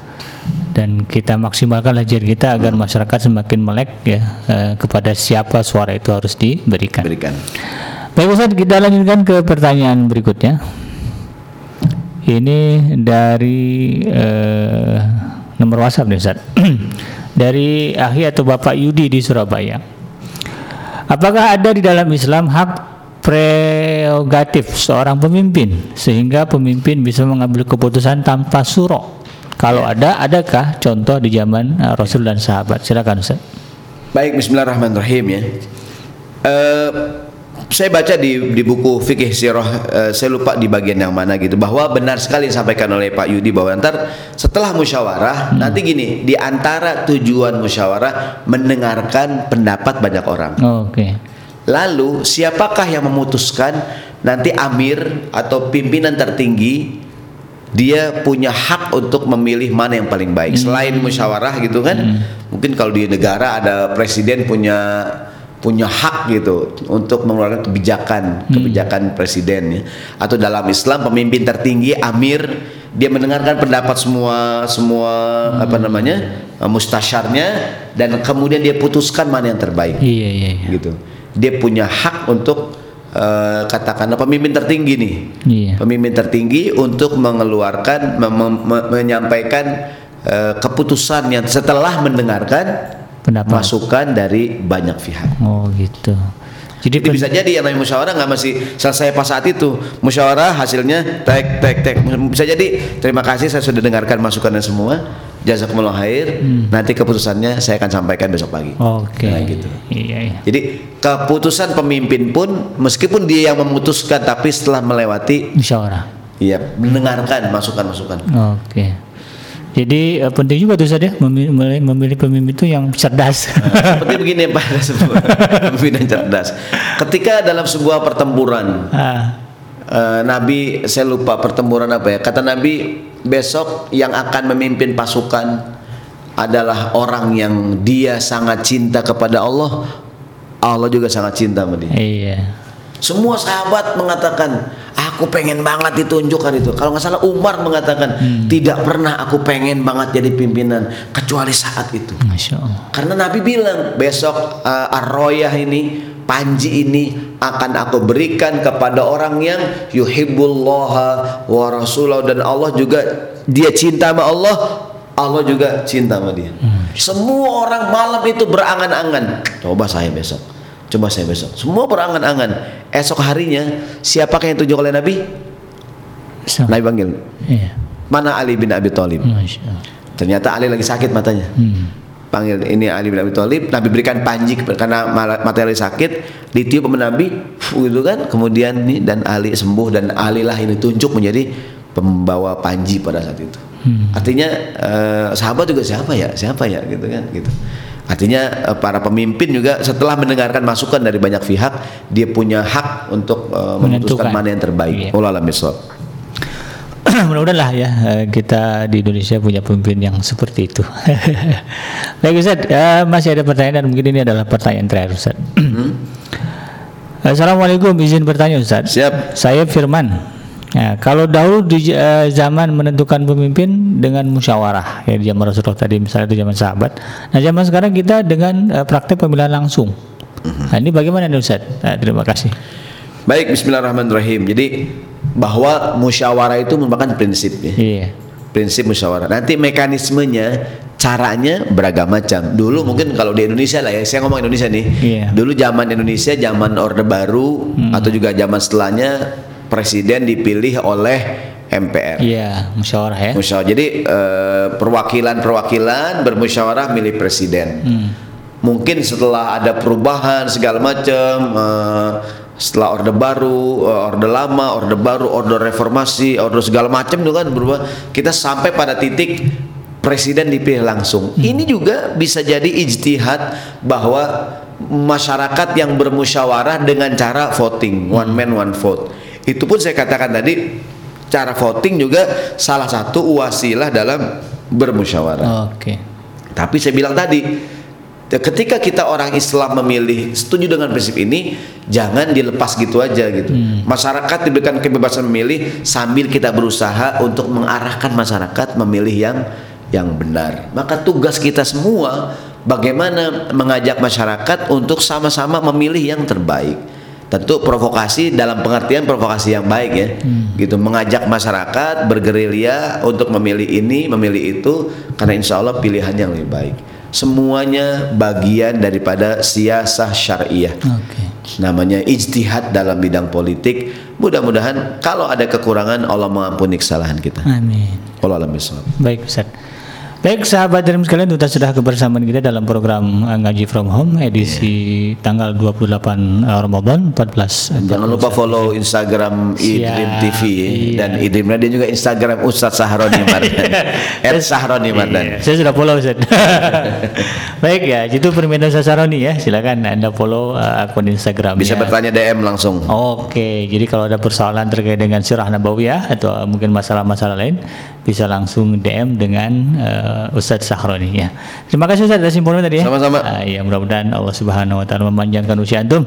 Dan kita maksimalkan lajar kita agar masyarakat semakin melek ya eh, kepada siapa suara itu harus diberikan. Berikan. Baik Ustaz, kita lanjutkan ke pertanyaan berikutnya. Ini dari eh, nomor WhatsApp nih Ustaz. dari Ahi atau Bapak Yudi di Surabaya. Apakah ada di dalam Islam hak prerogatif seorang pemimpin sehingga pemimpin bisa mengambil keputusan tanpa suro? Kalau ada, adakah contoh di zaman eh, Rasul dan sahabat? Silakan Ustaz. Baik, Bismillahirrahmanirrahim ya. Eh, saya baca di di buku fikih sirah, eh, saya lupa di bagian yang mana gitu bahwa benar sekali yang disampaikan oleh Pak Yudi bahwa ntar setelah musyawarah nanti gini di antara tujuan musyawarah mendengarkan pendapat banyak orang. Oke. Lalu siapakah yang memutuskan nanti amir atau pimpinan tertinggi dia punya hak untuk memilih mana yang paling baik? Selain musyawarah gitu kan. Mungkin kalau di negara ada presiden punya punya hak gitu untuk mengeluarkan kebijakan kebijakan presiden ya. atau dalam Islam pemimpin tertinggi amir dia mendengarkan pendapat semua semua apa namanya mustasyarnya dan kemudian dia putuskan mana yang terbaik. Iya iya iya. gitu dia punya hak untuk uh, katakanlah pemimpin tertinggi nih Iya. pemimpin tertinggi untuk mengeluarkan mem- me- menyampaikan uh, keputusan yang setelah mendengarkan Pendapat. masukan dari banyak pihak Oh gitu. Jadi, jadi pen- bisa jadi yang namanya musyawarah nggak masih selesai pas saat itu. Musyawarah hasilnya tek tek tek. Bisa jadi terima kasih saya sudah dengarkan masukannya semua. Jazakumullah khair. Nanti keputusannya saya akan sampaikan besok pagi. Hmm. Oke. Nah, gitu. Iya iya. Jadi keputusan pemimpin pun meskipun dia yang memutuskan tapi setelah melewati Musyawarah. ya mendengarkan masukan-masukan. Oke. Jadi eh, penting juga tuh Ustaz ya memilih, memilih pemimpin itu yang cerdas. Seperti begini Pak, pemimpin yang cerdas. Ketika dalam sebuah pertempuran ah, Eh, Nabi saya lupa pertempuran apa ya kata Nabi besok yang akan memimpin pasukan adalah orang yang dia sangat cinta kepada Allah Allah juga sangat cinta sama dia iya. Semua sahabat mengatakan aku pengen banget ditunjukkan itu. Kalau nggak salah Umar mengatakan tidak pernah aku pengen banget jadi pimpinan kecuali saat itu. Masya Allah. karena Nabi bilang besok uh, Ar-Royah ini panji ini akan aku berikan kepada orang yang yuhibbullaha wa rasulahu dan Allah juga dia cinta sama Allah Allah juga cinta sama dia. Semua orang malam itu berangan-angan. Coba saya besok. Coba saya besok. Semua berangan-angan esok harinya siapakah yang ditunjuk oleh Nabi? So, Nabi panggil. Iya. mana Ali bin Abi Thalib? Ternyata Ali lagi sakit matanya. Hmm. panggil ini Ali bin Abi Thalib. Nabi berikan panji karena materi sakit ditiup sama Nabi gitu kan. Kemudian nih dan Ali sembuh dan Ali lah ini tunjuk menjadi pembawa panji pada saat itu. Artinya eh, sahabat juga siapa ya? Siapa ya? Gitu kan gitu artinya eh, para pemimpin juga setelah mendengarkan masukan dari banyak pihak dia punya hak untuk eh, memutuskan mana yang terbaik Iya. Bisawab. Mudah-mudahan lah ya eh, kita di Indonesia punya pemimpin yang seperti itu. Baik Ustaz, eh, masih ada pertanyaan dan mungkin ini adalah pertanyaan terakhir Ustaz. Assalamualaikum, izin bertanya Ustaz. siap Saya Firman. Nah, kalau dahulu di eh, zaman menentukan pemimpin dengan musyawarah, ya di zaman Rasulullah tadi misalnya itu zaman sahabat. Nah, zaman sekarang kita dengan eh, praktek pemilihan langsung. Nah, ini bagaimana nih Ustaz? Nah, terima kasih. Baik, Bismillahirrahmanirrahim. Jadi bahwa musyawarah itu merupakan prinsip ya. Iya. Prinsip musyawarah. Nanti mekanismenya, caranya beragam macam. Dulu mungkin kalau di Indonesia lah ya, saya ngomong Indonesia nih. Iya. Dulu zaman Indonesia, zaman Orde Baru atau juga zaman setelahnya presiden dipilih oleh MPR. Iya, musyawarah ya. Musyawarah. Jadi eh, perwakilan-perwakilan bermusyawarah milih presiden. Mungkin setelah ada perubahan segala macam, eh, setelah orde baru, eh, orde lama, orde baru, orde reformasi, orde segala macam itu kan berubah. Kita sampai pada titik presiden dipilih langsung. Ini juga bisa jadi ijtihad bahwa masyarakat yang bermusyawarah dengan cara voting, one man one vote. Itu pun saya katakan tadi cara voting juga salah satu wasilah dalam bermusyawarah. Oke. Tapi saya bilang tadi, ketika kita orang Islam memilih setuju dengan prinsip ini, jangan dilepas gitu aja gitu. Masyarakat diberikan kebebasan memilih sambil kita berusaha untuk mengarahkan masyarakat memilih yang yang benar. Maka tugas kita semua bagaimana mengajak masyarakat untuk sama-sama memilih yang terbaik. Tentu provokasi dalam pengertian provokasi yang baik ya. Gitu mengajak masyarakat bergerilya untuk memilih ini, memilih itu karena insya Allah pilihan yang lebih baik. Semuanya bagian daripada siasah syariah. Oke. Namanya ijtihad dalam bidang politik. Mudah-mudahan kalau ada kekurangan Allah mengampuni kesalahan kita. Amin. Allah. Baik Ustaz. Baik sahabat dan sekalian kita sudah kebersamaan kita dalam program uh, Ngaji From Home edisi tanggal 28 uh, Ramadan 14 Jangan lupa follow Instagram Idrim Siap, TV iya. dan Idrim dan juga Instagram Ustadz Sahroni Mardan. Ed Sahroni Mardan. Iya, Saya sudah follow Ustaz. Baik ya, itu permintaan Sasaroni ya. Silakan Anda follow uh, akun Instagram Bisa bertanya DM langsung. Oke, jadi kalau ada persoalan terkait dengan sirah nabawiyah atau uh, mungkin masalah-masalah lain bisa langsung DM dengan uh, Ustadz Sahroni ya. Terima kasih Ustadz atas infonya tadi ya. Sama-sama. Ah, ya mudah-mudahan Allah Subhanahu wa taala memanjangkan usia antum,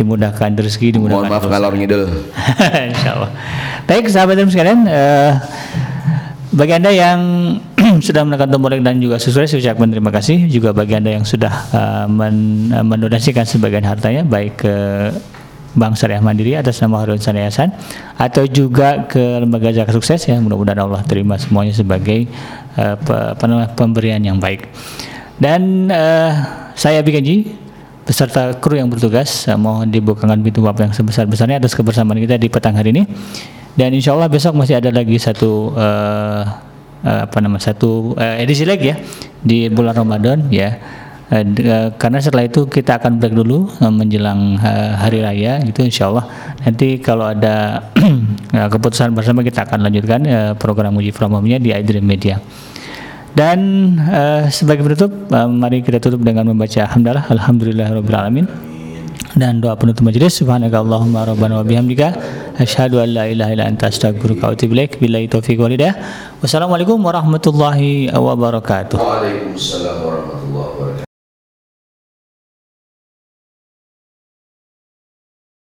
dimudahkan rezeki, dimudahkan Mohon maaf ngalor ngidul. Insya Allah. Baik sahabat dan sekalian, eh, bagi anda yang sudah menekan tombol like dan juga subscribe saya ucapkan terima kasih juga bagi anda yang sudah uh, men uh, mendonasikan sebagian hartanya baik ke Bank Syariah Mandiri atas nama Harun Sanayasan atau juga ke lembaga zakat sukses ya. Mudah-mudahan Allah terima semuanya sebagai uh, pe pemberian yang baik. Dan uh, saya Bikanji beserta kru yang bertugas. Uh, mohon dibukakan pintu maaf yang sebesar-besarnya atas kebersamaan kita di petang hari ini. Dan insya Allah besok masih ada lagi satu uh, uh, apa nama satu uh, edisi lagi ya di bulan Ramadan ya uh, uh, karena setelah itu kita akan break dulu uh, menjelang hari raya gitu insya Allah nanti kalau ada keputusan bersama kita akan lanjutkan program uji promomnya di iDream Media. Dan sebagai penutup, mari kita tutup dengan membaca hamdalah alamin. Dan doa penutup majelis subhanakallahumma rabbana wa bihamdika asyhadu an la ilaha illa anta astaghfiruka wa atubu ilaik. Billahi taufiq wal hidayah. Wassalamualaikum warahmatullahi wabarakatuh. Waalaikumsalam warahmatullahi